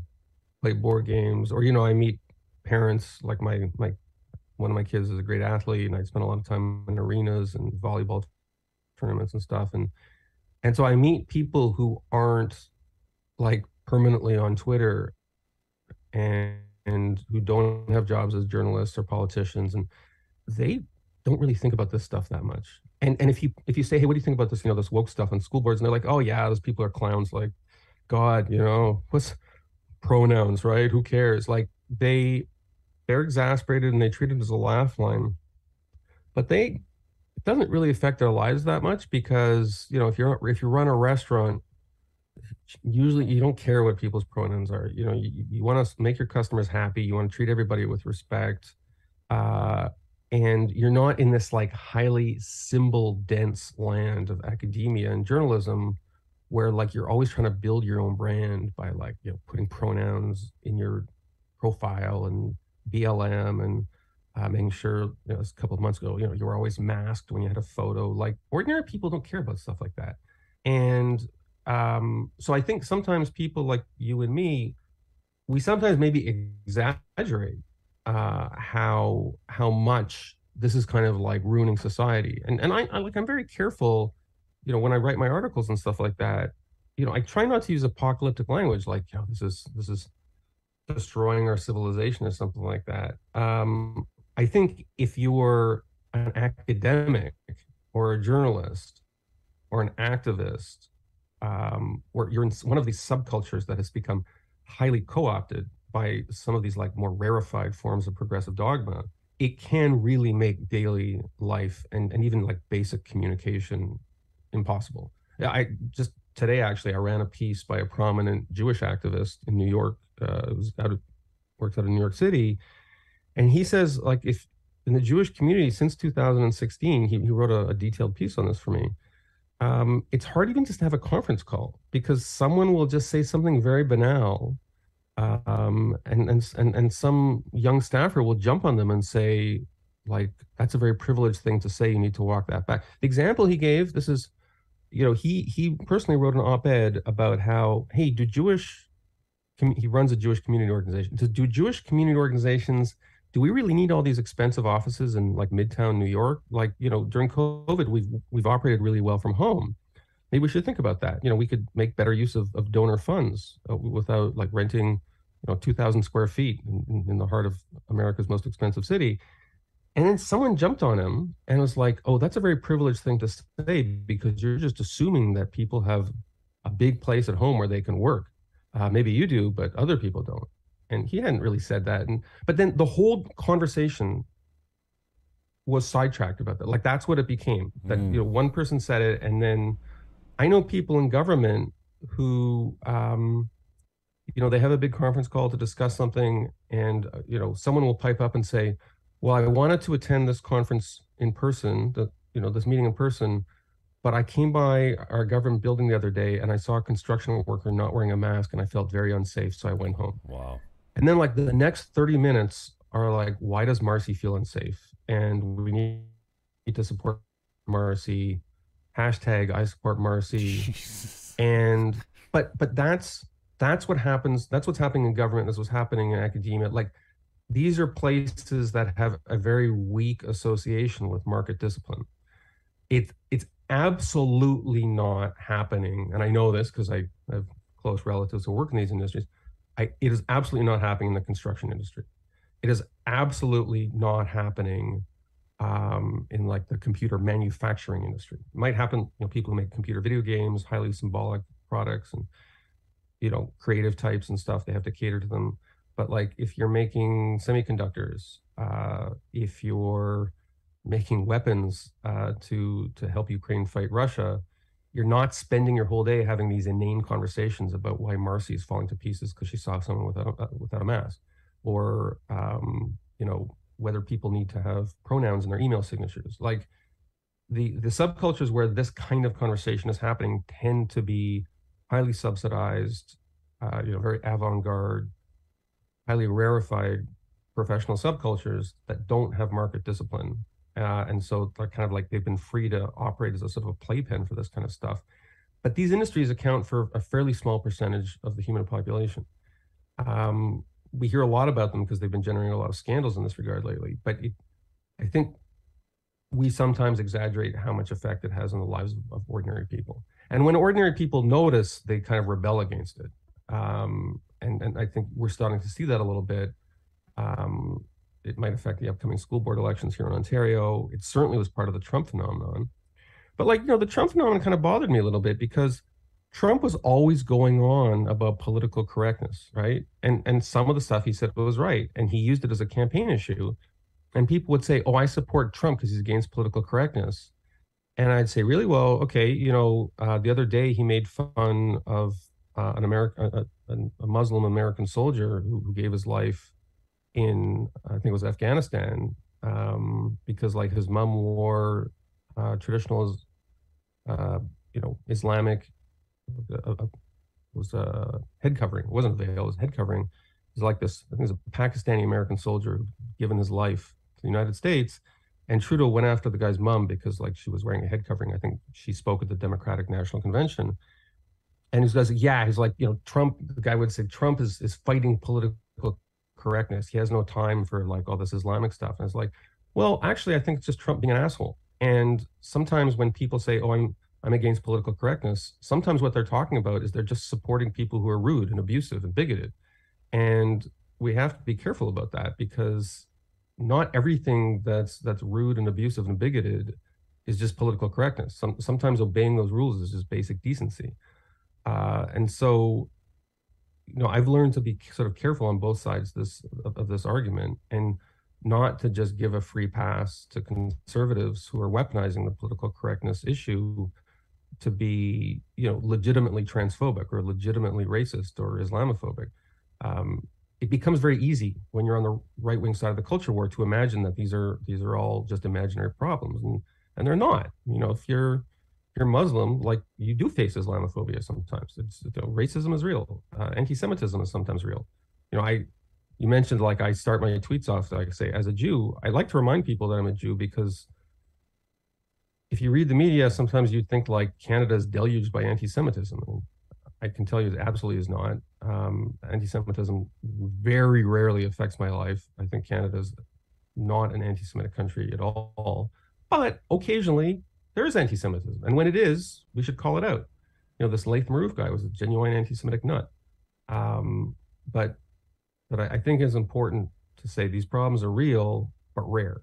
play board games. Or, you know, I meet parents like my, my, one of my kids is a great athlete and I spend a lot of time in arenas and volleyball tournaments and stuff. And, and so I meet people who aren't like permanently on Twitter and, and who don't have jobs as journalists or politicians and they don't really think about this stuff that much. And and if you if you say hey what do you think about this you know this woke stuff on school boards? And they're like oh yeah those people are clowns like god you know what's pronouns right? Who cares? Like they they're exasperated and they treat it as a laugh line but they it doesn't really affect their lives that much because you know if you're if you run a restaurant usually you don't care what people's pronouns are you know you, you want to make your customers happy you want to treat everybody with respect uh, and you're not in this like highly symbol dense land of academia and journalism where like you're always trying to build your own brand by like you know putting pronouns in your profile and blm and uh, making sure you know a couple of months ago you know you were always masked when you had a photo. Like ordinary people don't care about stuff like that. And um, so I think sometimes people like you and me, we sometimes maybe exaggerate uh, how how much this is kind of like ruining society. And and I, I like I'm very careful, you know, when I write my articles and stuff like that. You know, I try not to use apocalyptic language like, you know, this is this is destroying our civilization or something like that. Um, I think if you're an academic or a journalist or an activist um, or you're in one of these subcultures that has become highly co-opted by some of these like more rarefied forms of progressive dogma it can really make daily life and, and even like basic communication impossible i just today actually I ran a piece by a prominent Jewish activist in New York. Uh, it was out of works out of New York City, and he says like if in the Jewish community since 2016, he, he wrote a, a detailed piece on this for me. Um, it's hard even just to have a conference call because someone will just say something very banal um, and, and and and some young staffer will jump on them and say like that's a very privileged thing to say. You need to walk that back. The example he gave this is you know he he personally wrote an op-ed about how hey do jewish he runs a jewish community organization. Do, do jewish community organizations do we really need all these expensive offices in like midtown new york like you know during covid we've we've operated really well from home maybe we should think about that. You know, we could make better use of, of donor funds uh, without like renting, you know, 2,000 square feet in, in, the heart of America's most expensive city. And then someone jumped on him and was like, oh, that's a very privileged thing to say because you're just assuming that people have a big place at home where they can work. Uh, maybe you do, but other people don't. And he hadn't really said that. And but then the whole conversation was sidetracked about that. Like that's what it became. That mm. you know, one person said it, and then I know people in government who, um, you know, they have a big conference call to discuss something, and uh, you know, someone will pipe up and say, "Well, I wanted to attend this conference in person, the you know, this meeting in person, but I came by our government building the other day and I saw a construction worker not wearing a mask, and I felt very unsafe, so I went home." Wow. And then, like the next thirty minutes are like, "Why does Marcy feel unsafe?" And we need to support Marcy hashtag I support Marcy. Jesus. And but but that's that's what happens. That's what's happening in government. That's what's happening in academia. Like these are places that have a very weak association with market discipline. It's it's absolutely not happening, and I know this because I have close relatives who work in these industries. I, it is absolutely not happening in the construction industry. It is absolutely not happening um, in like the computer manufacturing industry. It might happen, you know, people who make computer video games, highly symbolic products, and you know, creative types and stuff. They have to cater to them. But like, if you're making semiconductors, uh, if you're making weapons uh, to to help Ukraine fight Russia, you're not spending your whole day having these inane conversations about why Marcy is falling to pieces because she saw someone without a, without a mask, or um, you know whether people need to have pronouns in their email signatures. Like the the subcultures where this kind of conversation is happening tend to be highly subsidized, uh, you know, very avant-garde, highly rarefied professional subcultures that don't have market discipline. Uh, and so they're kind of like they've been free to operate as a sort of a playpen for this kind of stuff. But these industries account for a fairly small percentage of the human population. Um, we hear a lot about them because they've been generating a lot of scandals in this regard lately. But it, I think we sometimes exaggerate how much effect it has on the lives of, ordinary people. And when ordinary people notice, they kind of rebel against it. Um, and, and I think we're starting to see that a little bit. Um, it might affect the upcoming school board elections here in Ontario. It certainly was part of the Trump phenomenon. But like, you know, the Trump phenomenon kind of bothered me a little bit because Trump was always going on about political correctness, right? And and some of the stuff he said was right, and he used it as a campaign issue. And people would say, "Oh, I support Trump because he's against political correctness," and I'd say, "Really? Well, okay. You know, uh, the other day he made fun of uh, an American, a, a, Muslim American soldier who, who, gave his life in, I think it was Afghanistan, um, because like his mom wore uh, traditional, uh, you know, Islamic a, a, was a head covering. It wasn't a veil. It was head covering. It was like this. I think it was a Pakistani American soldier given his life to the United States. And Trudeau went after the guy's mom because like she was wearing a head covering. I think she spoke at the Democratic National Convention. And he says, yeah, he's like, you know, Trump, the guy would say Trump is is fighting political correctness. He has no time for like all this Islamic stuff. And it's like, well, actually, I think it's just Trump being an asshole. And sometimes when people say, oh, I'm I'm against political correctness. Sometimes what they're talking about is they're just supporting people who are rude and abusive and bigoted. And we have to be careful about that because not everything that's that's rude and abusive and bigoted is just political correctness. Some, sometimes obeying those rules is just basic decency. Uh, and so, you know, I've learned to be sort of careful on both sides this of, this argument and not to just give a free pass to conservatives who are weaponizing the political correctness issue to be you know legitimately transphobic or legitimately racist or Islamophobic. Um, it becomes very easy when you're on the right wing side of the culture war to imagine that these are these are all just imaginary problems and and they're not. You know, if you're you're Muslim, like you do face Islamophobia sometimes. It's you know, racism is real. Uh, anti-Semitism is sometimes real. You know, I you mentioned like I start my tweets off like I say as a Jew. I like to remind people that I'm a Jew because if you read the media, sometimes you think like Canada is deluged by anti-Semitism. I can tell you it absolutely is not. Um, anti-Semitism very rarely affects my life. I think Canada is not an anti-Semitic country at all. But occasionally there is anti-Semitism, and when it is, we should call it out. You know, this Laith Marouf guy was a genuine anti-Semitic nut. Um, but but I, I think it's important to say these problems are real but rare.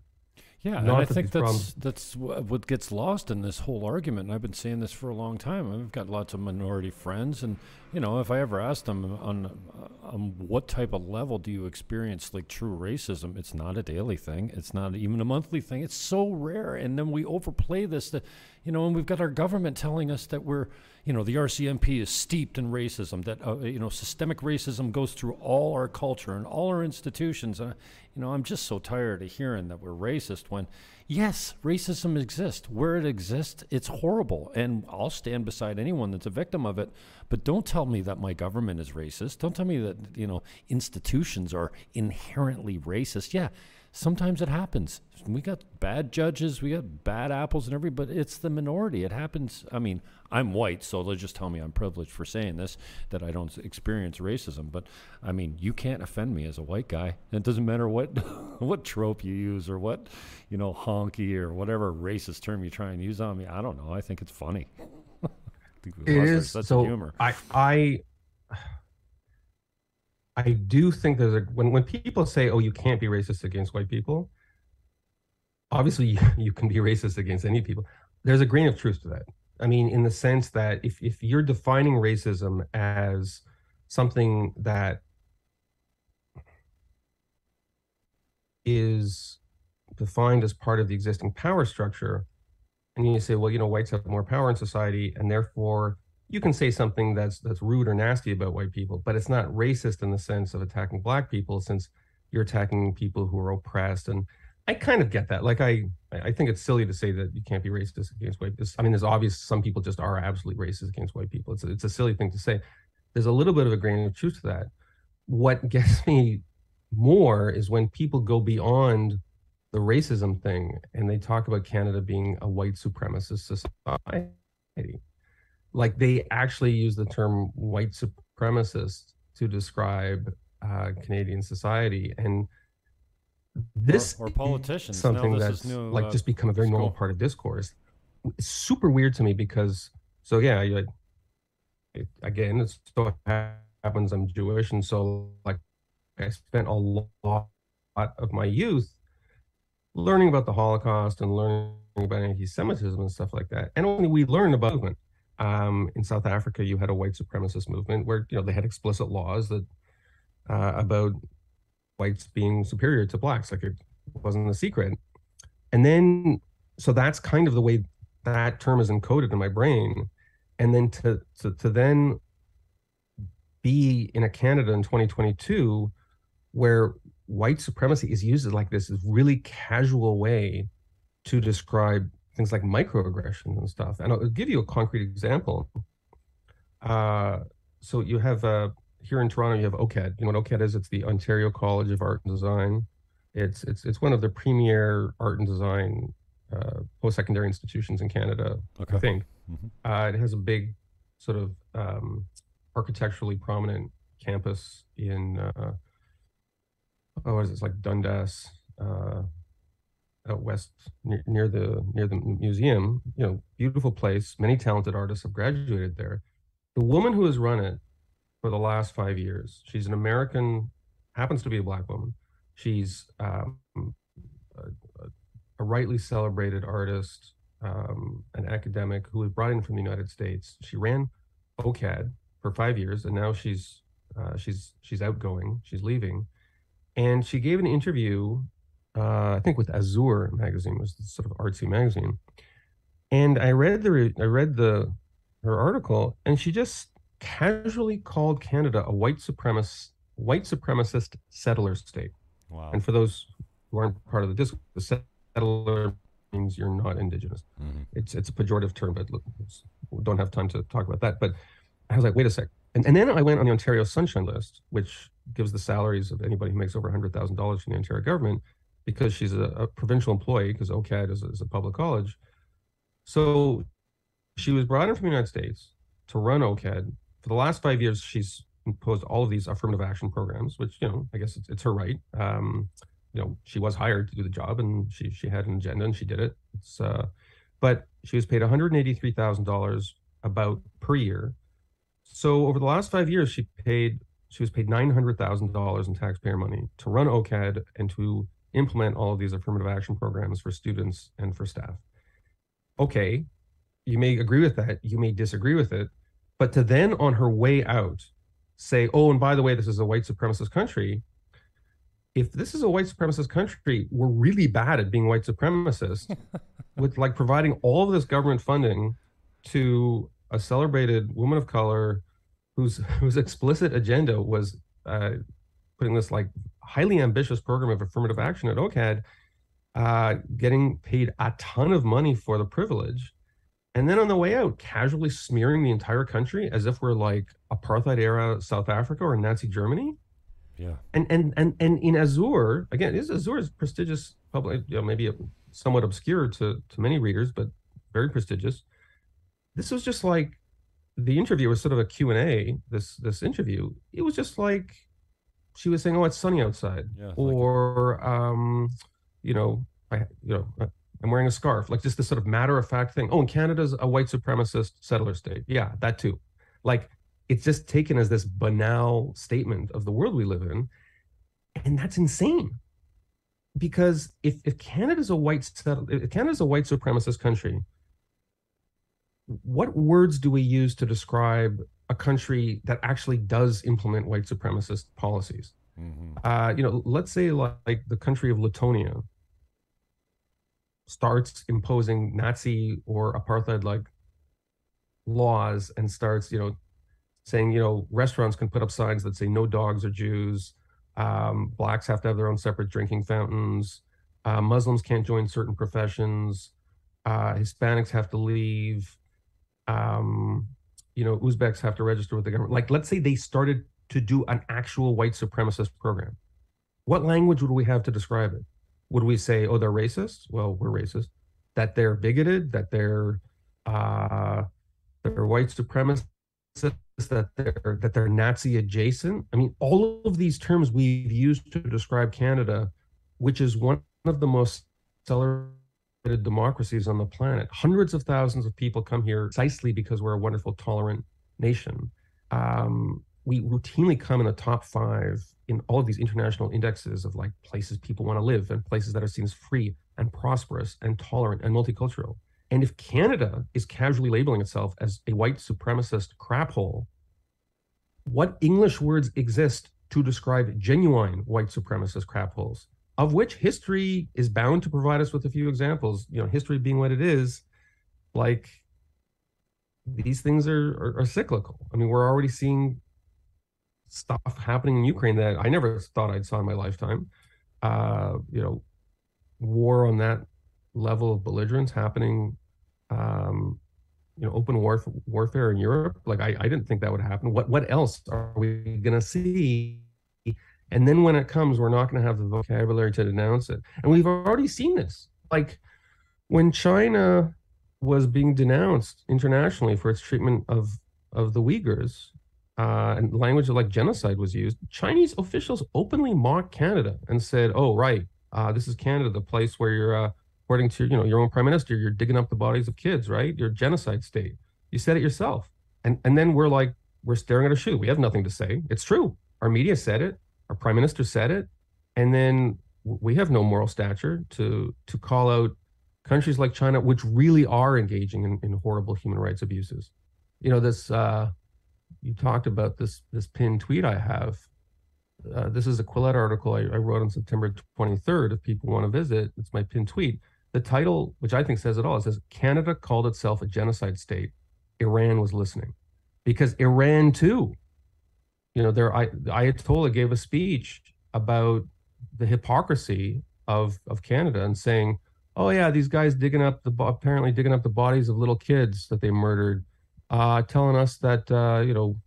Yeah, and I think that's problems... that's what gets lost in this whole argument. And I've been saying this for a long time. I've got lots of minority friends, and you know, if I ever ask them on, on what type of level do you experience like true racism, it's not a daily thing. It's not even a monthly thing. It's so rare, and then we overplay this. That you know, and we've got our government telling us that we're, you know, the RCMP is steeped in racism. That uh, you know, systemic racism goes through all our culture and all our institutions. And you know, I'm just so tired of hearing that we're racist when, yes, racism exists. Where it exists, it's horrible. And I'll stand beside anyone that's a victim of it. But don't tell me that my government is racist. Don't tell me that, you know, institutions are inherently racist. Yeah, sometimes it happens. We got bad judges, we got bad apples and every, but it's the minority. It happens. I mean, I'm white, so they'll just tell me I'm privileged for saying this, that I don't experience racism. But I mean, you can't offend me as a white guy. It doesn't matter what what trope you use or what, you know, honky or whatever racist term you try and use on me. I don't know. I think it's funny. it is so humor. I I I do think there's a when when people say, "Oh, you can't be racist against white people," obviously you, can be racist against any people. There's a grain of truth to that. I mean, in the sense that if if you're defining racism as something that is defined as part of the existing power structure, and you say, well, you know, whites have more power in society, and therefore you can say something that's that's rude or nasty about white people, but it's not racist in the sense of attacking black people, since you're attacking people who are oppressed. And I kind of get that. Like I I think it's silly to say that you can't be racist against white. I mean, there's obvious some people just are absolutely racist against white people. It's a, it's a silly thing to say. There's a little bit of a grain of truth to that. What gets me more is when people go beyond the racism thing and they talk about Canada being a white supremacist society like they actually use the term white supremacist to describe uh, Canadian society, and this or, or politicians something that's new, like uh, just become a very normal part of discourse. It's super weird to me because so yeah, you, it, again, it so happens I'm Jewish, and so like I spent a lot of my youth learning about the Holocaust and learning about anti-Semitism and stuff like that. And only we learned about movement um, in South Africa, you had a white supremacist movement where you know they had explicit laws that uh, about whites being superior to blacks, like it wasn't a secret. And then, so that's kind of the way that term is encoded in my brain. And then to to, to then be in a Canada in 2022 where white supremacy is used as like this is really casual way to describe things like microaggressions and stuff. And I'll give you a concrete example. Uh, so you have uh, here in Toronto, you have OCAD. You know what OCAD is? It's the Ontario College of Art and Design. It's it's it's one of the premier art and design uh, post-secondary institutions in Canada. Okay. I think mm-hmm. uh, it has a big sort of um, architecturally prominent campus in uh, oh, what is it? It's like Dundas, uh, out west near, near the near the museum. You know, beautiful place. Many talented artists have graduated there. The woman who has run it for the last five years, she's an American, happens to be a black woman. She's um, a, a, rightly celebrated artist, um, an academic who was brought in from the United States. She ran OCAD for five years, and now she's uh, she's she's outgoing. She's leaving, and she gave an interview uh, I think with Azure magazine was sort of artsy magazine, And I read the I read the her article, and she just casually called Canada a white supremacist white supremacist settler state. Wow. And for those who aren't part of the disc, the settler means you're not indigenous. Mm-hmm. It's it's a pejorative term, but look, we don't have time to talk about that. But I was like, wait a sec. And, and then I went on the Ontario Sunshine List, which gives the salaries of anybody who makes over $100,000 from the Ontario government because she's a, a provincial employee, because OCAD is a, is a public college. So she was brought in from the United States to run OCAD. For the last five years, she's imposed all of these affirmative action programs, which, you know, I guess it's, it's her right. Um, you know, she was hired to do the job and she, she had an agenda and she did it. It's, uh, but she was paid $183,000 about per year. So over the last five years, she paid she was paid $900,000 in taxpayer money to run OCAD and to implement all of these affirmative action programs for students and for staff. Okay, you may agree with that, you may disagree with it, but to then on her way out say, oh, and by the way, this is a white supremacist country. If this is a white supremacist country, we're really bad at being white supremacists with like providing all of this government funding to a celebrated woman of color whose whose explicit agenda was uh, putting this like highly ambitious program of affirmative action at OCAD, uh, getting paid a ton of money for the privilege, and then on the way out, casually smearing the entire country as if we're like apartheid era South Africa or Nazi Germany. Yeah. And and and and in Azure, again, is Azure is prestigious public, you know, maybe somewhat obscure to to many readers, but very prestigious. This was just like the interview was sort of a Q&A, this this interview. It was just like she was saying, "Oh, it's sunny outside." Yeah, or like um, you know, I you know, I'm wearing a scarf, like just this sort of matter of fact thing. Oh, and Canada's a white supremacist settler state. Yeah, that too. Like it's just taken as this banal statement of the world we live in. And that's insane. Because if, if Canada's a white if Canada's a white supremacist country, what words do we use to describe a country that actually does implement white supremacist policies? Mm-hmm. Uh, you know, let's say like, like the country of Latonia starts imposing Nazi or apartheid like laws and starts, you know, saying, you know, restaurants can put up signs that say no dogs or Jews. Um, blacks have to have their own separate drinking fountains. Uh, Muslims can't join certain professions. Uh, Hispanics have to leave. Um, you know, Uzbeks have to register with the government. Like, let's say they started to do an actual white supremacist program. What language would we have to describe it? would we say, oh, they're racist? Well, we're racist. That they're bigoted, that they're uh, they're white supremacists, that they're that they're Nazi adjacent. I mean, all of these terms we've used to describe Canada, which is one of the most democracies on the planet. Hundreds of thousands of people come here precisely because we're a wonderful, tolerant nation. Um, we routinely come in the top five in all of these international indexes of like places people want to live and places that are seen as free and prosperous and tolerant and multicultural. And if Canada is casually labeling itself as a white supremacist crap hole, what English words exist to describe genuine white supremacist crap holes, of which history is bound to provide us with a few examples? You know, history being what it is, like these things are, are, are cyclical. I mean, we're already seeing stuff happening in Ukraine that I never thought I'd saw in my lifetime. Uh, you know, war on that level of belligerence happening. Um, you know, open war warfare in Europe. Like I, I didn't think that would happen. What what else are we gonna see? And then when it comes, we're not gonna have the vocabulary to denounce it. And we've already seen this. Like when China was being denounced internationally for its treatment of of the Uyghurs, uh, and language like genocide was used, Chinese officials openly mocked Canada and said, "Oh, right, uh, this is Canada, the place where you're, uh, according to you know your own prime minister, you're digging up the bodies of kids, right? You're a genocide state. You said it yourself." And and then we're like, we're staring at a shoe. We have nothing to say. It's true. Our media said it. Our prime minister said it, and then we have no moral stature to to call out countries like China, which really are engaging in, in horrible human rights abuses. You know this. Uh, you talked about this this pinned tweet I have. Uh, this is a Quillette article I, I, wrote on September 23rd. If people want to visit, it's my pinned tweet. the title, which I think says it all, it says Canada called itself a genocide state. Iran was listening because Iran too, you know, their the Ayatollah gave a speech about the hypocrisy of of Canada and saying, "Oh yeah, these guys digging up the apparently digging up the bodies of little kids that they murdered, uh, telling us that uh, you know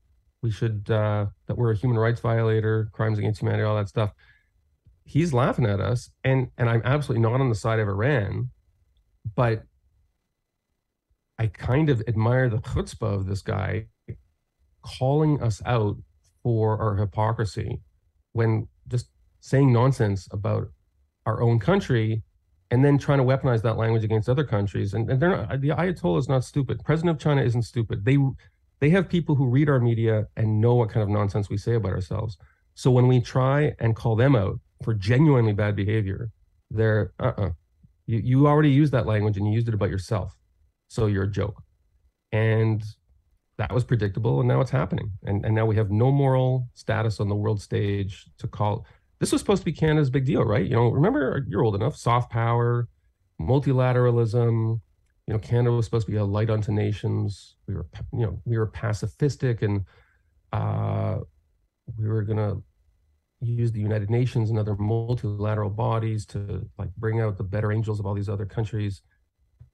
we should uh, that we're a human rights violator, crimes against humanity, all that stuff." He's laughing at us, and and I'm absolutely not on the side of Iran, but I kind of admire the chutzpah of this guy calling us out for our hypocrisy when just saying nonsense about our own country and then trying to weaponize that language against other countries. And, and they're not, the Ayatollah is not stupid. President of China isn't stupid. They they have people who read our media and know what kind of nonsense we say about ourselves. So when we try and call them out for genuinely bad behavior, they're uh-uh. You you already used that language and you used it about yourself. So you're a joke. And that was predictable and now it's happening. And and now we have no moral status on the world stage to call this was supposed to be Canada's big deal, right? You know, remember you're old enough, soft power, multilateralism. You know, Canada was supposed to be a light unto nations. We were, you know, we were pacifistic and uh, we were gonna use the United Nations and other multilateral bodies to like bring out the better angels of all these other countries.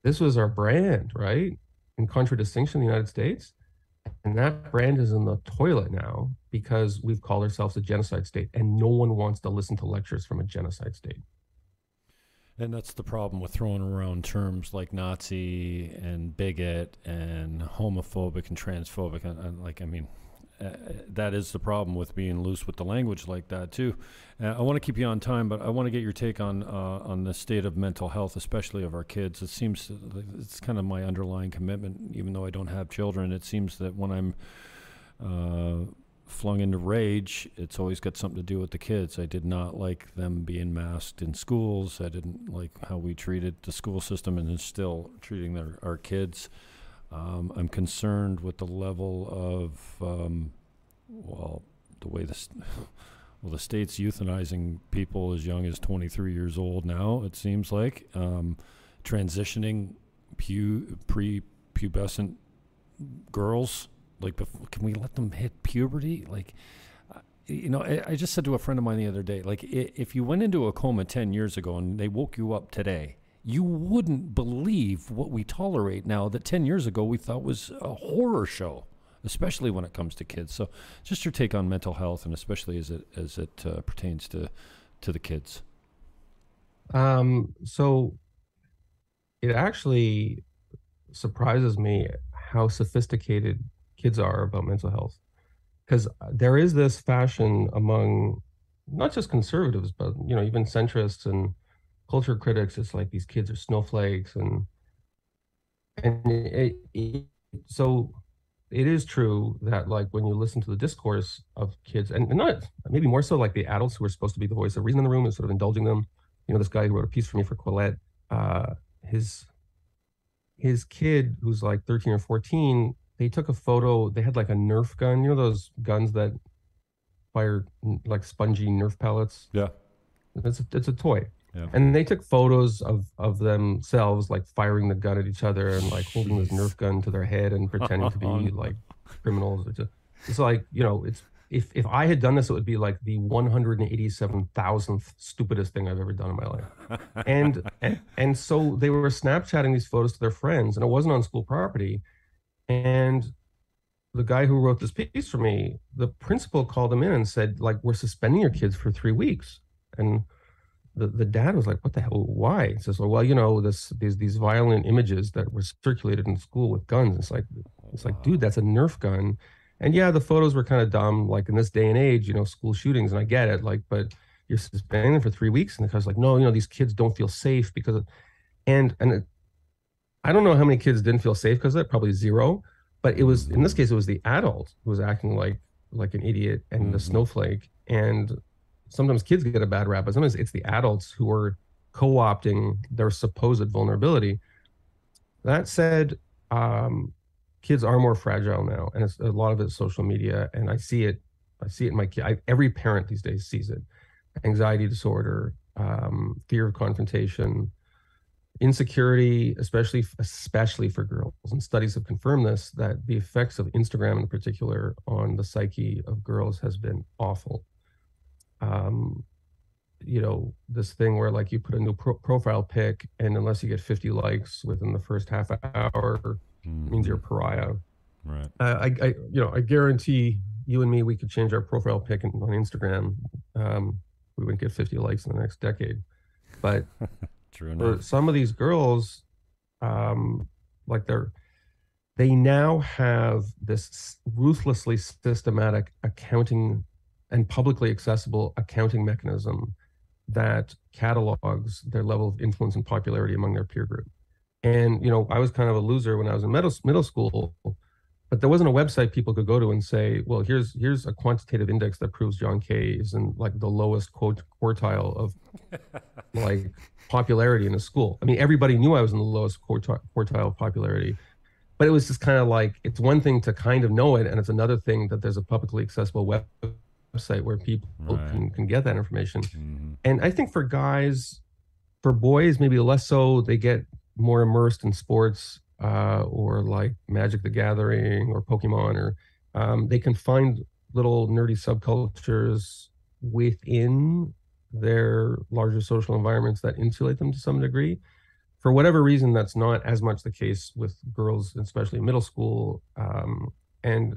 This was our brand, right? In contradistinction, the United States. And that brand is in the toilet now because we've called ourselves a genocide state and no one wants to listen to lectures from a genocide state. And that's the problem with throwing around terms like Nazi and bigot and homophobic and transphobic. And, and like, I mean, uh, that is the problem with being loose with the language like that too. Uh, I want to keep you on time, but I want to get your take on uh, on the state of mental health, especially of our kids. It seems it's kind of my underlying commitment, even though I don't have children. It seems that when I'm uh, flung into rage, it's always got something to do with the kids. I did not like them being masked in schools. I didn't like how we treated the school system and still treating their, our kids. Um, I'm concerned with the level of, um, well, the way this, well, the state's euthanizing people as young as 23 years old now. It seems like um, transitioning pu- pre-pubescent girls. Like, bef- can we let them hit puberty? Like, you know, I, I, just said to a friend of mine the other day, like, if you went into a coma 10 years ago and they woke you up today you wouldn't believe what we tolerate now that 10 years ago we thought was a horror show especially when it comes to kids. So just your take on mental health and especially as it as it uh, pertains to to the kids. Um so it actually surprises me how sophisticated kids are about mental health. Because there is this fashion among not just conservatives but you know even centrists and culture critics it's like these kids are snowflakes and and it, it, so it is true that like when you listen to the discourse of kids and, and not maybe more so like the adults who are supposed to be the voice of reason in the room and sort of indulging them. You know this guy who wrote a piece for me for Quillette uh his his kid who's like 13 or 14 they took a photo they had like a nerf gun you know those guns that fire like spongy nerf pellets? Yeah. It's a, it's a toy yeah. And they took photos of of themselves like firing the gun at each other and like holding this Nerf gun to their head and pretending to be like criminals. It's, a, it's like you know, it's if if I had done this, it would be like the 187,000th stupidest thing I've ever done in my life. And, and and so they were Snapchatting these photos to their friends, and it wasn't on school property. And the guy who wrote this piece for me, the principal called him in and said, like, we're suspending your kids for three weeks. And the, the dad was like, "What the hell? Why?" He says, "Well, you know, this these these violent images that were circulated in school with guns. It's like, it's like, dude, that's a Nerf gun." And yeah, the photos were kind of dumb. Like in this day and age, you know, school shootings, and I get it. Like, but you're suspending them for three weeks, and the guy's like, "No, you know, these kids don't feel safe because," of, and and it, I don't know how many kids didn't feel safe because of it. Probably zero. But it was in this case, it was the adult who was acting like like an idiot and mm-hmm. the snowflake, and sometimes kids get a bad rap, but sometimes it's the adults who are co-opting their supposed vulnerability. That said, um, kids are more fragile now, and it's a lot of it's social media, and I see it. I see it in my kid. Every parent these days sees it. Anxiety disorder, um, fear of confrontation. insecurity, especially especially for girls. And studies have confirmed this that the effects of Instagram in particular on the psyche of girls has been awful. Um, you know, this thing where like you put a new pro- profile pic, and unless you get 50 likes within the first half hour, mm-hmm. means you're a pariah. Right. Uh, I, I, you know, I guarantee you and me, we could change our profile pic on Instagram. Um, we wouldn't get 50 likes in the next decade. But True enough. some of these girls, um, like they're, they now have this ruthlessly systematic accounting and publicly accessible accounting mechanism that catalogs their level of influence and popularity among their peer group. And you know, I was kind of a loser when I was in middle middle school, but there wasn't a website people could go to and say, well, here's here's a quantitative index that proves John Kay is in like the lowest quote quartile of like popularity in a school. I mean, everybody knew I was in the lowest quartile of popularity, but it was just kind of like it's one thing to kind of know it, and it's another thing that there's a publicly accessible web website where people right. can, can get that information. Mm-hmm. And I think for guys, for boys, maybe less so, they get more immersed in sports uh, or like Magic the Gathering or Pokemon, or um, they can find little nerdy subcultures within their larger social environments that insulate them to some degree. For whatever reason, that's not as much the case with girls, especially middle school. Um, and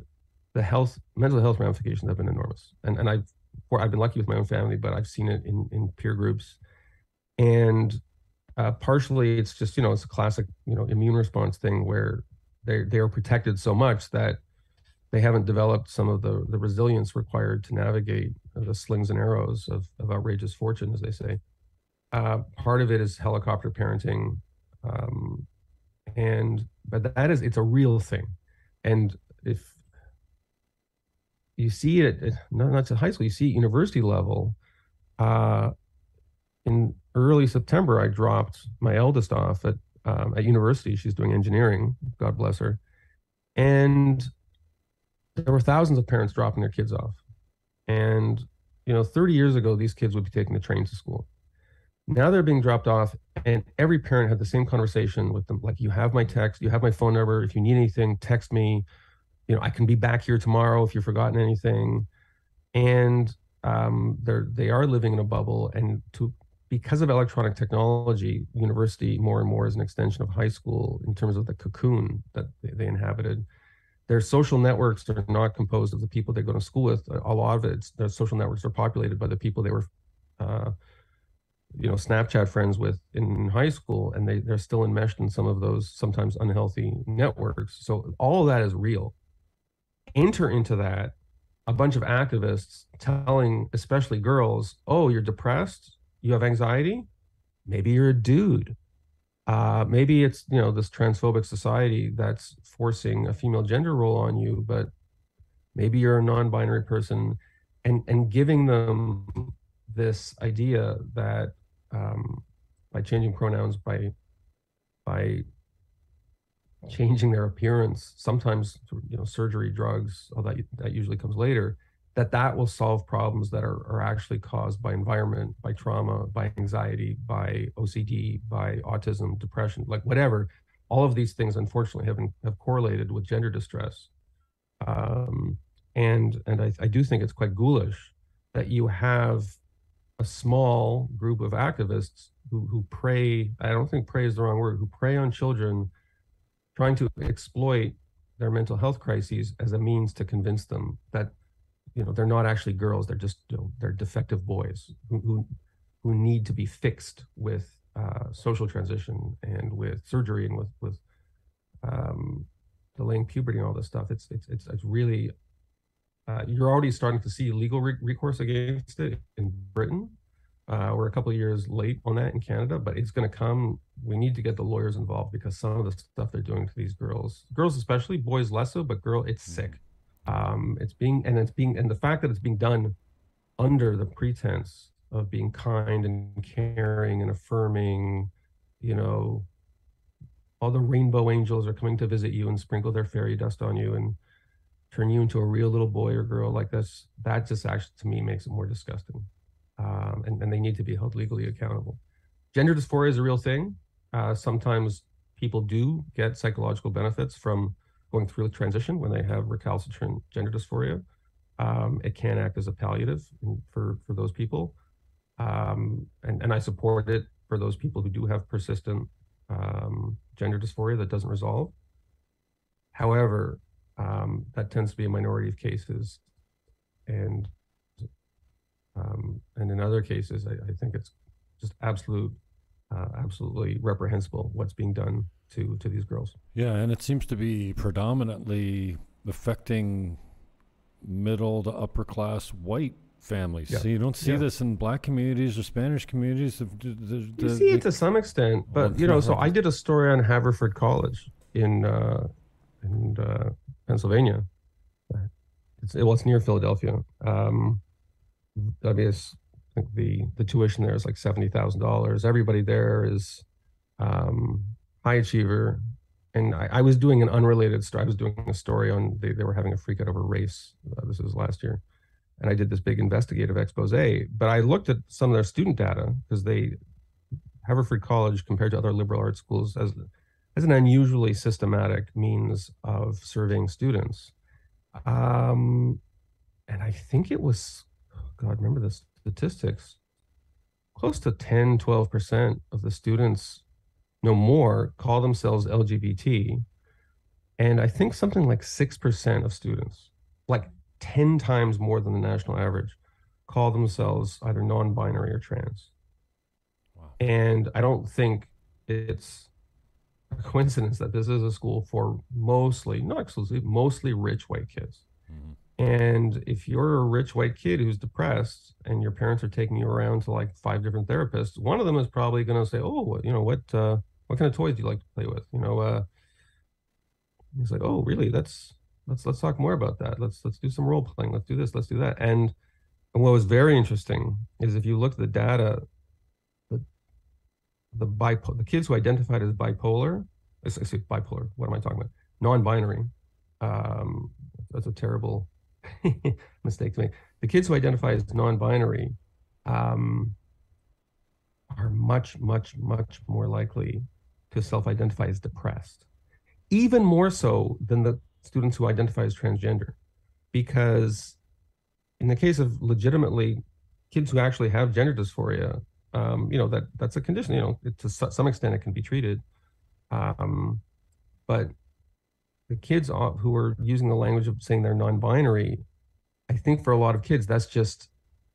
the health, mental health ramifications have been enormous. And and I've I've been lucky with my own family, but I've seen it in in peer groups, and uh, partially it's just you know it's a classic you know immune response thing where they they are protected so much that they haven't developed some of the the resilience required to navigate the slings and arrows of, of outrageous fortune, as they say. Uh, part of it is helicopter parenting, um, and but that is it's a real thing, and if you see it at, not, not to high school, you see at university level. Uh, in early September, I dropped my eldest off at um, at university. She's doing engineering. God bless her. And there were thousands of parents dropping their kids off. And you know, 30 years ago, these kids would be taking the train to school. Now they're being dropped off, and every parent had the same conversation with them. Like, you have my text, you have my phone number. If you need anything, text me you know, I can be back here tomorrow if you've forgotten anything. And um, they're they are living in a bubble, and to because of electronic technology, university more and more is an extension of high school in terms of the cocoon that they, they inhabited. Their social networks are not composed of the people they go to school with. A lot of it, their social networks are populated by the people they were, uh, you know, Snapchat friends with in high school, and they they're still enmeshed in some of those sometimes unhealthy networks. So all of that is real enter into that a bunch of activists telling especially girls oh you're depressed? You have anxiety? Maybe you're a dude. Uh, maybe it's you know this transphobic society that's forcing a female gender role on you but maybe you're a non-binary person and and giving them this idea that um, by changing pronouns by by changing their appearance, sometimes you know surgery, drugs, all that that usually comes later. That that will solve problems that are, are actually caused by environment, by trauma, by anxiety, by OCD, by autism, depression, like whatever. All of these things, unfortunately, have been, have correlated with gender distress. Um, and and I, I do think it's quite ghoulish that you have a small group of activists who who prey. I don't think prey is the wrong word. Who prey on children trying to exploit their mental health crises as a means to convince them that you know they're not actually girls they're just you know, they're defective boys who, who who need to be fixed with uh, social transition and with surgery and with with um, delaying puberty and all this stuff. It's it's it's, it's really uh, you're already starting to see legal re- recourse against it in Britain uh, we're a couple of years late on that in Canada, but it's going to come. We need to get the lawyers involved because some of the stuff they're doing to these girls, girls especially, boys less so, but girl, it's sick. Um, it's being and it's being and the fact that it's being done under the pretense of being kind and caring and affirming, you know, all the rainbow angels are coming to visit you and sprinkle their fairy dust on you and turn you into a real little boy or girl like this. That just actually to me makes it more disgusting um, and, and they need to be held legally accountable. Gender dysphoria is a real thing. Uh, sometimes people do get psychological benefits from going through the transition when they have recalcitrant gender dysphoria. Um, it can act as a palliative for for those people, um, and and I support it for those people who do have persistent um, gender dysphoria that doesn't resolve. However, um, that tends to be a minority of cases, and um, and in other cases, I, I think it's just absolute, uh, absolutely reprehensible what's being done to to these girls. Yeah, and it seems to be predominantly affecting middle to upper class white families. Yeah. So you don't see yeah. this in black communities or Spanish communities. The, the, the, you see it to some extent, but you know. So I did a story on Haverford College in uh, in uh, Pennsylvania. It's well, it's near Philadelphia. Um, It's, I think the the tuition there is like seventy thousand dollars. Everybody there is um, high achiever, and I, I, was doing an unrelated story. I was doing a story on they, they were having a freak out over race. Uh, this was last year, and I did this big investigative expose. But I looked at some of their student data because they Haverford College compared to other liberal arts schools as as an unusually systematic means of serving students. Um, and I think it was, God, remember the statistics, close to 10, 12% of the students no more call themselves LGBT. And I think something like 6% of students, like 10 times more than the national average, call themselves either non binary or trans. Wow. And I don't think it's a coincidence that this is a school for mostly, not exclusively, mostly rich white kids. Mm-hmm. And if you're a rich white kid who's depressed and your parents are taking you around to like five different therapists, one of them is probably going to say, "Oh, you know what? Uh, what kind of toys do you like to play with? You know, uh, he's like, oh, really? That's let's let's talk more about that. Let's let's do some role playing. Let's do this. Let's do that. And and what was very interesting is if you look at the data, the the bipo- the kids who identified as bipolar, I say bipolar. What am I talking about? Non-binary. Um, that's a terrible mistake to make. The kids who identify as non-binary um, are much, much, much more likely to self identify as depressed, even more so than the students who identify as transgender. Because in the case of legitimately kids who actually have gender dysphoria, um, you know, that that's a condition, you know, it, to some extent it can be treated. Um, but the kids who are using the language of saying they're non binary, I think for a lot of kids, that's just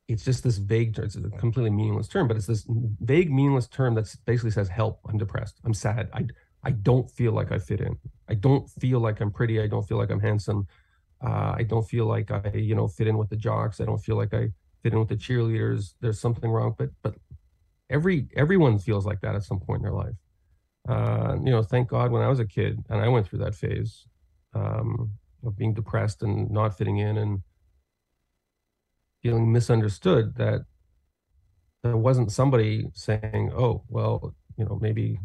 it's just this vague term. it's a completely meaningless term but it's this vague meaningless term that basically says help i'm depressed. I'm sad. I i don't feel like i fit in. I don't feel like i'm pretty. I don't feel like i'm handsome. Uh, i don't feel like i you know fit in with the jocks. I don't feel like i fit in with the cheerleaders. There's something wrong but but every everyone feels like that at some point in their life uh, you know thank god when i was a kid and i went through that phase um, of being depressed and not fitting in and feeling misunderstood that there wasn't somebody saying, "Oh, well, you know, maybe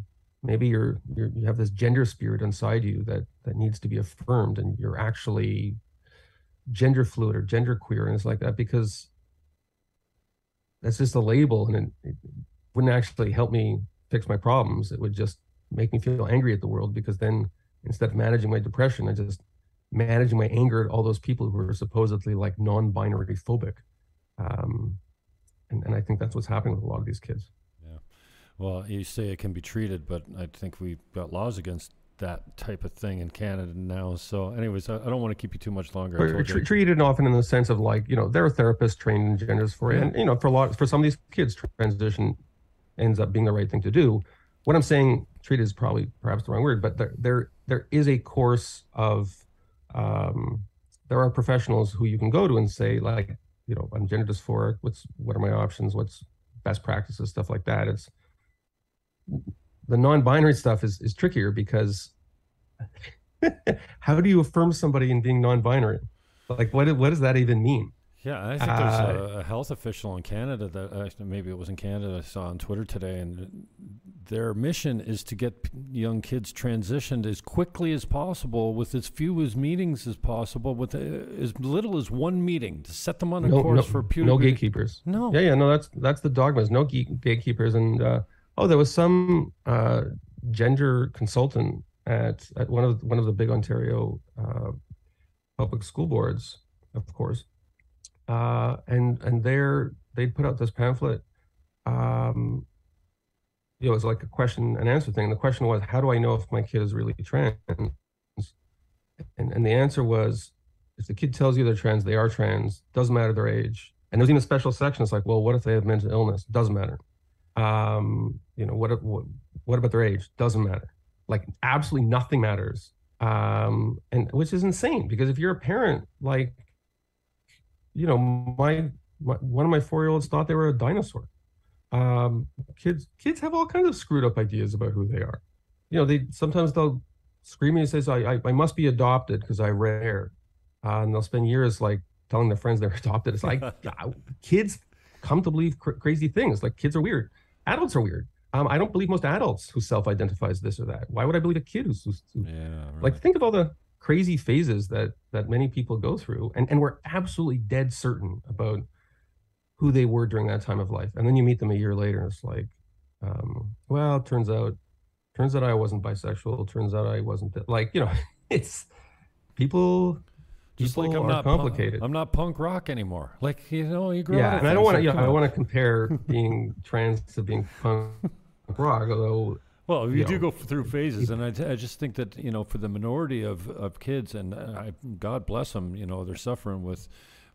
maybe you're, you're you have this gender spirit inside you that that needs to be affirmed, and you're actually gender fluid or gender queer, and it's like that because that's just a label, and it, it wouldn't actually help me fix my problems. It would just make me feel angry at the world because then instead of managing my depression, I just managing my anger at all those people who are supposedly like non-binary phobic. Um, and, and I think that's what's happening with a lot of these kids. Yeah. Well, you say it can be treated, but I think we've got laws against that type of thing in Canada now. So, anyways, I, I don't want to keep you too much longer. Tr- treated often in the sense of like, you know, there are therapists trained in gender dysphoria, yeah. and you know, for a lot, for some of these kids, transition ends up being the right thing to do. What I'm saying, treated is probably perhaps the wrong word, but there, there, there is a course of, um, there are professionals who you can go to and say, like, you know, I'm gender dysphoric. What's what are my options? What's best practices? Stuff like that. It's the non-binary stuff is is trickier because how do you affirm somebody in being non-binary? Like, what what does that even mean? Yeah, I think there's a, uh, a, health official in Canada that uh, maybe it was in Canada I saw on Twitter today, and their mission is to get young kids transitioned as quickly as possible with as few as meetings as possible, with uh, as little as one meeting to set them on a no, course no, for puberty. No gatekeepers. No. Yeah, yeah, no. That's that's the dogma. Is no gatekeepers, and uh, oh, there was some uh, gender consultant at at one of one of the big Ontario uh, public school boards, of course, uh, and and there they'd put out this pamphlet. Um, you know, it was like a question and answer thing. And the question was, how do I know if my kid is really trans? And and the answer was, if the kid tells you they're trans, they are trans. Doesn't matter their age. And there's even a special section. It's like, well, what if they have mental illness? Doesn't matter. Um, you know, what, what what about their age? Doesn't matter. Like absolutely nothing matters. Um, and which is insane because if you're a parent, like, you know, my, my one of my four year olds thought they were a dinosaur. Um, kids kids have all kinds of screwed up ideas about who they are. You know, they sometimes they'll scream and say, I, I, I must be adopted because I rare. Uh, and they'll spend years like telling their friends they're adopted. It's like kids come to believe cr- crazy things. Like kids are weird. Adults are weird. Um, I don't believe most adults who self-identify as this or that. Why would I believe a kid who's, who's, who's yeah, right. like think of all the crazy phases that that many people go through, and and we're absolutely dead certain about who they were during that time of life, and then you meet them a year later, and it's like, um, well, turns out, turns out I wasn't bisexual. Turns out I wasn't like you know, it's people just like I'm not complicated. Punk, I'm not punk rock anymore. Like you know, you grow. Up. Yeah, and I don't want to. Yeah, I want to compare being trans to being punk rock, although. Well, you, you do know, go through phases, and I, I just think that you know, for the minority of, of kids, and I, God bless them, you know, they're suffering with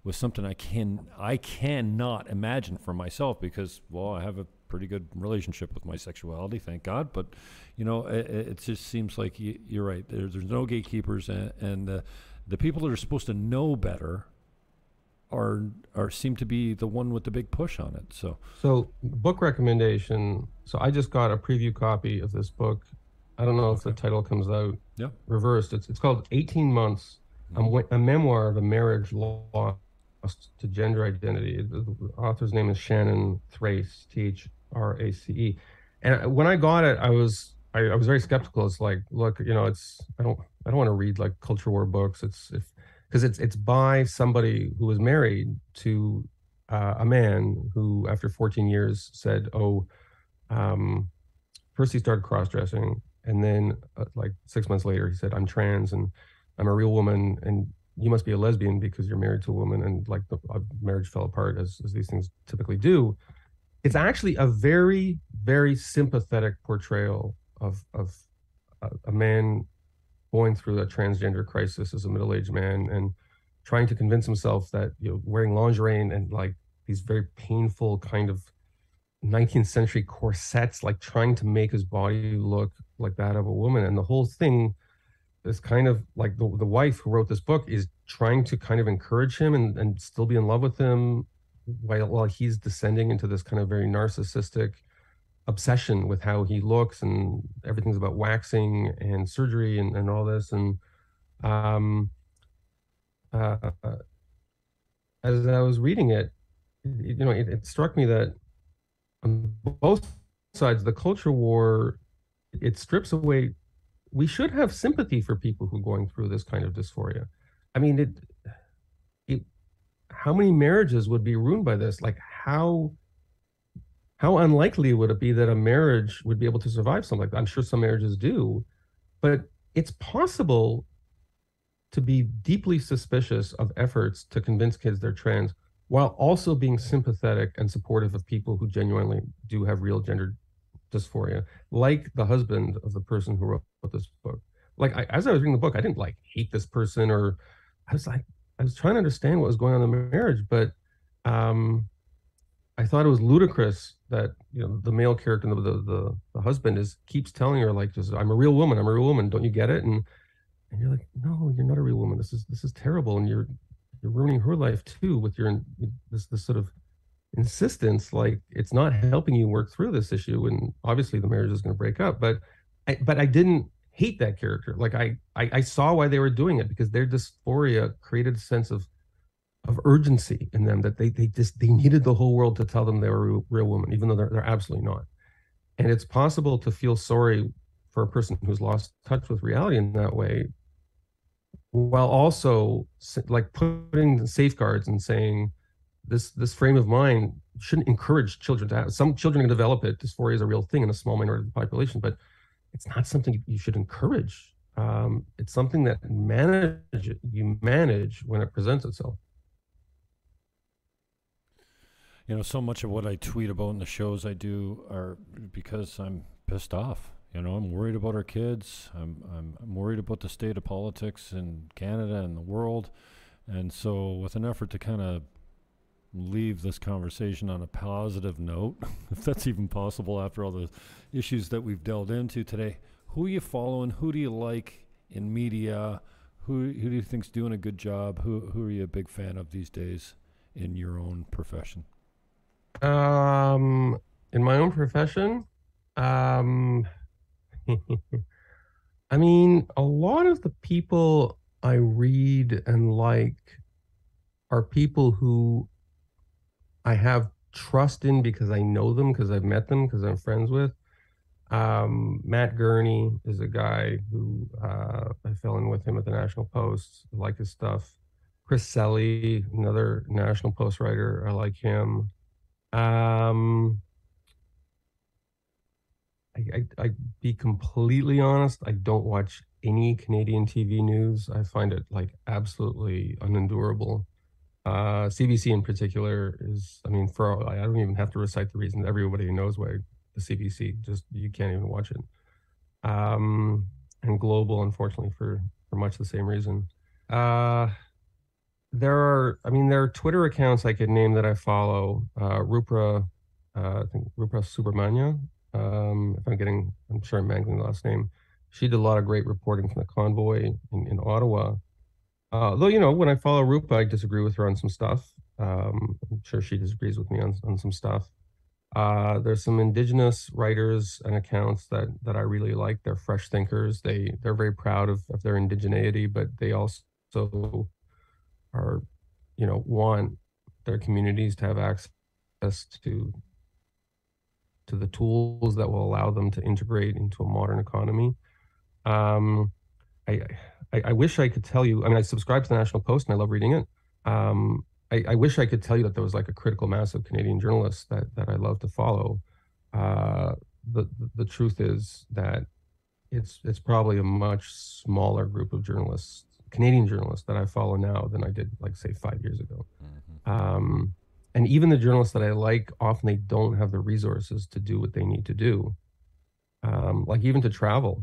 with something I can I cannot imagine for myself because well, I have a pretty good relationship with my sexuality, thank God. But you know, it, it just seems like you, are right. There's, there's no gatekeepers, and, and uh, the people that are supposed to know better are are seem to be the one with the big push on it. So so book recommendation. So I just got a preview copy of this book. I don't know okay. if the title comes out. Yeah. Reversed. It's it's called 18 months. Mm-hmm. A, a memoir of a marriage lost to gender identity. The, the author's name is Shannon Thrace, T H R A C E. And when I got it, I was I, I was very skeptical. It's like, look, you know, it's I don't I don't want to read like culture war books. It's if because it's it's by somebody who was married to uh, a man who, after 14 years, said, "Oh, um, first he started cross dressing, and then uh, like six months later, he said, "I'm trans and I'm a real woman, and you must be a lesbian because you're married to a woman." And like the uh, marriage fell apart, as as these things typically do. It's actually a very very sympathetic portrayal of of a, a man going through a transgender crisis as a middle-aged man and trying to convince himself that you know wearing lingerie and, and like these very painful kind of 19th century corsets like trying to make his body look like that of a woman. And the whole thing is kind of like the, the wife who wrote this book is trying to kind of encourage him and, and still be in love with him while, while he's descending into this kind of very narcissistic obsession with how he looks and everything's about waxing and surgery and, and all this. And um uh, as i was reading it you know it, it struck me that on both sides the culture war it strips away we should have sympathy for people who are going through this kind of dysphoria. I mean it it how many marriages would be ruined by this? Like how how unlikely would it be that a marriage would be able to survive something like that? I'm sure some marriages do, but it's possible to be deeply suspicious of efforts to convince kids they're trans while also being sympathetic and supportive of people who genuinely do have real gender dysphoria, like the husband of the person who wrote this book. Like I, as I was reading the book, I didn't like hate this person or I was like, I was trying to understand what was going on in the marriage, but um, I thought it was ludicrous that you know the male character, the the, the husband, is keeps telling her like, just "I'm a real woman. I'm a real woman. Don't you get it?" And and you're like, "No, you're not a real woman. This is this is terrible, and you're you're ruining her life too with your this this sort of insistence. Like it's not helping you work through this issue, and obviously the marriage is going to break up. But I, but I didn't hate that character. Like I, I I saw why they were doing it because their dysphoria created a sense of of urgency in them that they they just they needed the whole world to tell them they were a real woman, even though they're they're absolutely not. And it's possible to feel sorry for a person who's lost touch with reality in that way, while also like putting safeguards and saying this this frame of mind shouldn't encourage children to have. Some children can develop it. Dysphoria is a real thing in a small minority of the population, but it's not something you should encourage. Um, it's something that manage you manage when it presents itself. You know, so much of what I tweet about in the shows I do are because I'm pissed off. You know, I'm worried about our kids. I'm, I'm, I'm worried about the state of politics in Canada and the world. And so, with an effort to kind of leave this conversation on a positive note, if that's even possible after all the issues that we've delved into today, who are you following? Who do you like in media? Who, who do you think's doing a good job? Who, who are you a big fan of these days in your own profession? Um, in my own profession, um, I mean, a lot of the people I read and like are people who I have trust in because I know them, because I've met them, because I'm friends with. Um, Matt Gurney is a guy who uh, I fell in with him at the National Post. I like his stuff. Chris Selley, another National Post writer, I like him. Um, I, I, I be completely honest, I don't watch any Canadian TV news. I find it like absolutely unendurable. Uh, CBC in particular is, I mean, for I don't even have to recite the reasons. Everybody knows why the CBC just you can't even watch it. Um, and Global, unfortunately, for for much the same reason. Uh, there are, I mean, there are Twitter accounts I could name that I follow. Uh, Rupra, uh, I think Rupra Subramanya. Um, if I'm getting, I'm sure I'm mangling the last name. She did a lot of great reporting from the convoy in, in Ottawa. Uh, though, you know, when I follow Rupa, I disagree with her on some stuff. Um, I'm sure she disagrees with me on, on some stuff. Uh, there's some indigenous writers and accounts that that I really like. They're fresh thinkers. They they're very proud of, of their indigeneity, but they also are, you know, want their communities to have access to to the tools that will allow them to integrate into a modern economy. Um, I, I, I wish I could tell you. I mean, I subscribe to the National Post and I love reading it. Um, I, I, wish I could tell you that there was like a critical mass of Canadian journalists that that I love to follow. Uh, the, the the truth is that it's it's probably a much smaller group of journalists, Canadian journalists, that I follow now than I did like say five years ago. Mm-hmm. Um, and even the journalists that I like, often they don't have the resources to do what they need to do, um, like even to travel.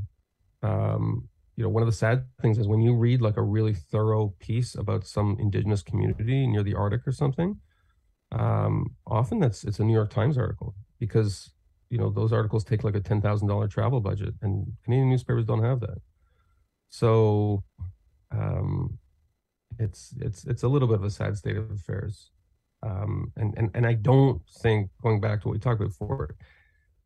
Um, you know, one of the sad things is when you read like a really thorough piece about some indigenous community near the Arctic or something, um, often that's it's a New York Times article because you know those articles take like a ten thousand dollar travel budget, and Canadian newspapers don't have that. So, um, it's it's it's a little bit of a sad state of affairs. Um, and, and, and I don't think, going back to what we talked about before,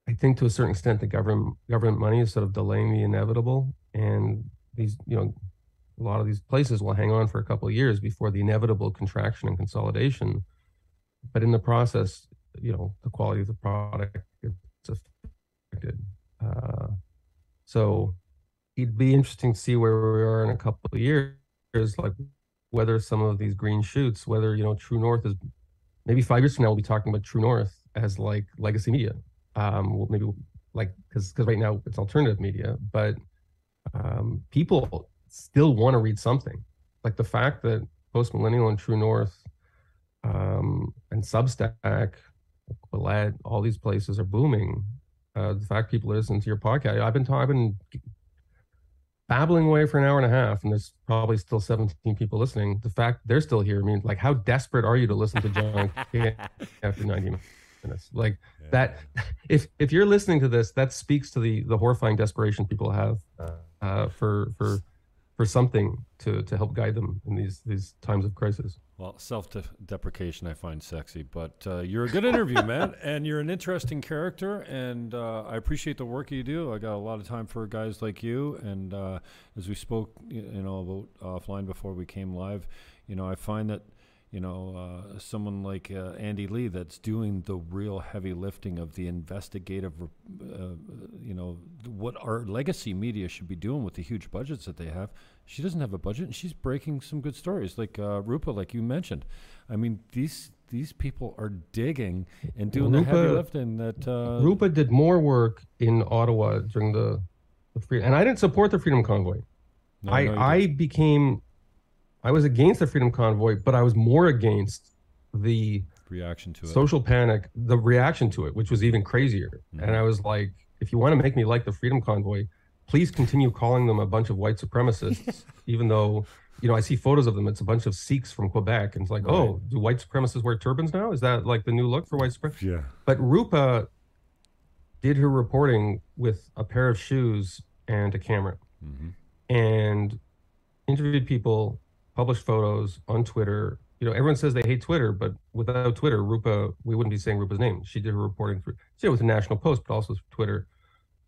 I think to a certain extent the government government money is sort of delaying the inevitable, and these you know a lot of these places will hang on for a couple of years before the inevitable contraction and consolidation. But in the process, you know the quality of the product gets affected. Uh, so it'd be interesting to see where we are in a couple of years, like whether some of these green shoots, whether you know True North is maybe five years from now we'll be talking about True North as like legacy media. Um, maybe like because because right now it's alternative media, but um, people still want to read something. Like the fact that Post Millennial and True North um, and Substack, Quillette, all these places are booming. Uh, the fact people listen to your podcast, I've been talking, babbling away for an hour and a half and there's probably still 17 people listening the fact they're still here I mean like how desperate are you to listen to john after 90 minutes like yeah. that if if you're listening to this that speaks to the the horrifying desperation people have uh, for for for something to to help guide them in these these times of crisis well, self deprecation I find sexy, but uh, you're a good interview, man, and you're an interesting character, and uh, I appreciate the work you do. I got a lot of time for guys like you, and uh, as we spoke, you know, about offline before we came live, you know, I find that you know, uh, someone like uh, Andy Lee that's doing the real heavy lifting of the investigative, uh, you know, what our legacy media should be doing with the huge budgets that they have. She doesn't have a budget, and she's breaking some good stories, like uh, Rupa, like you mentioned. I mean, these these people are digging and doing the heavy lifting. That uh, Rupa did more work in Ottawa during the, the free, and I didn't support the Freedom Convoy. no, I no, I became, I was against the Freedom Convoy, but I was more against the reaction to it. social panic, the reaction to it, which was even crazier. Mhm. And I was like, if you want to make me like the Freedom Convoy, please continue calling them a bunch of white supremacists, even though, you know, I see photos of them. It's a bunch of Sikhs from Quebec. And it's like, oh, do white supremacists wear turbans now? Is that like the new look for white supremacists? yeah. But Rupa did her reporting with a pair of shoes and a camera hmm and interviewed people, published photos on Twitter. You know, everyone says they hate Twitter, but without Twitter, Rupa, we wouldn't be saying Rupa's name. She did her reporting through, she did it with the National Post, but also through Twitter.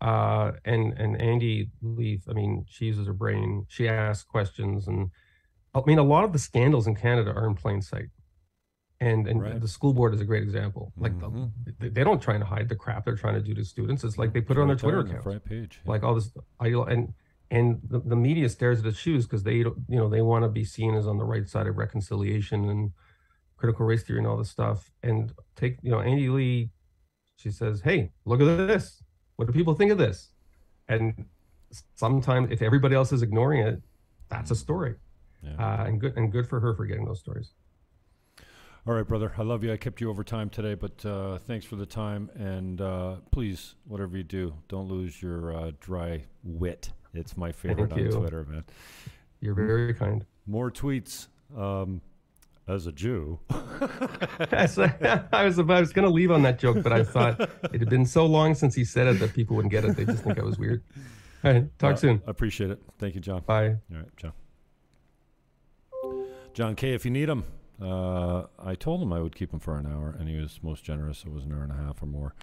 Uh, and and Andy Leaf, I mean, she uses her brain. She asks questions, and I mean, a lot of the scandals in Canada are in plain sight. And and Right. the school board is a great example. Like the- Mhm. they, don't try to hide the crap they're trying to do to students. It's like they put it on their Twitter the account front page. yeah. like all this ideal and and the, the media stares at its shoes because they you know they want to be seen as on the right side of reconciliation and critical race theory and all this stuff. And take you know andy lee she says hey look at this. What do people think of this? And sometimes if everybody else is ignoring it that's a story. Yeah. uh, and good and good for her for getting those stories All right, brother. I love you. I kept you over time today, but uh, thanks for the time. And uh, please, whatever you do, don't lose your uh, dry wit. It's my favorite on you. Twitter, man. you're very kind More tweets. Um, as a Jew, I was I was gonna leave on that joke, but I thought it had been so long since he said it that people wouldn't get it. They just think I was weird. All right, talk soon. I appreciate it. Thank you, John. Bye. All right, John. John Kay. If you need him, uh, I told him I would keep him for an hour, and he was most generous. It was an hour and a half or more,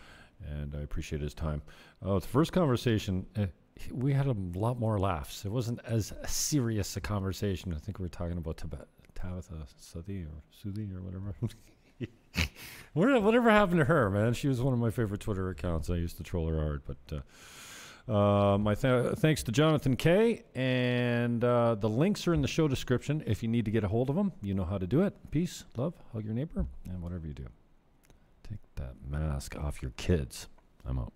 and I appreciate his time. Uh, the first conversation, uh, we had a lot more laughs. It wasn't as serious a conversation. I think we were talking about Tibet, Tabitha Sudhi or Sudhi or whatever. Whatever happened to her, man? She was one of my favorite Twitter accounts. I used to troll her hard, but. Uh, uh, my th- thanks to Jonathan Kay. And uh, the links are in the show description. If you need to get a hold of them, you know how to do it. Peace, love, hug your neighbor, and whatever you do. Take that mask off your kids. I'm out.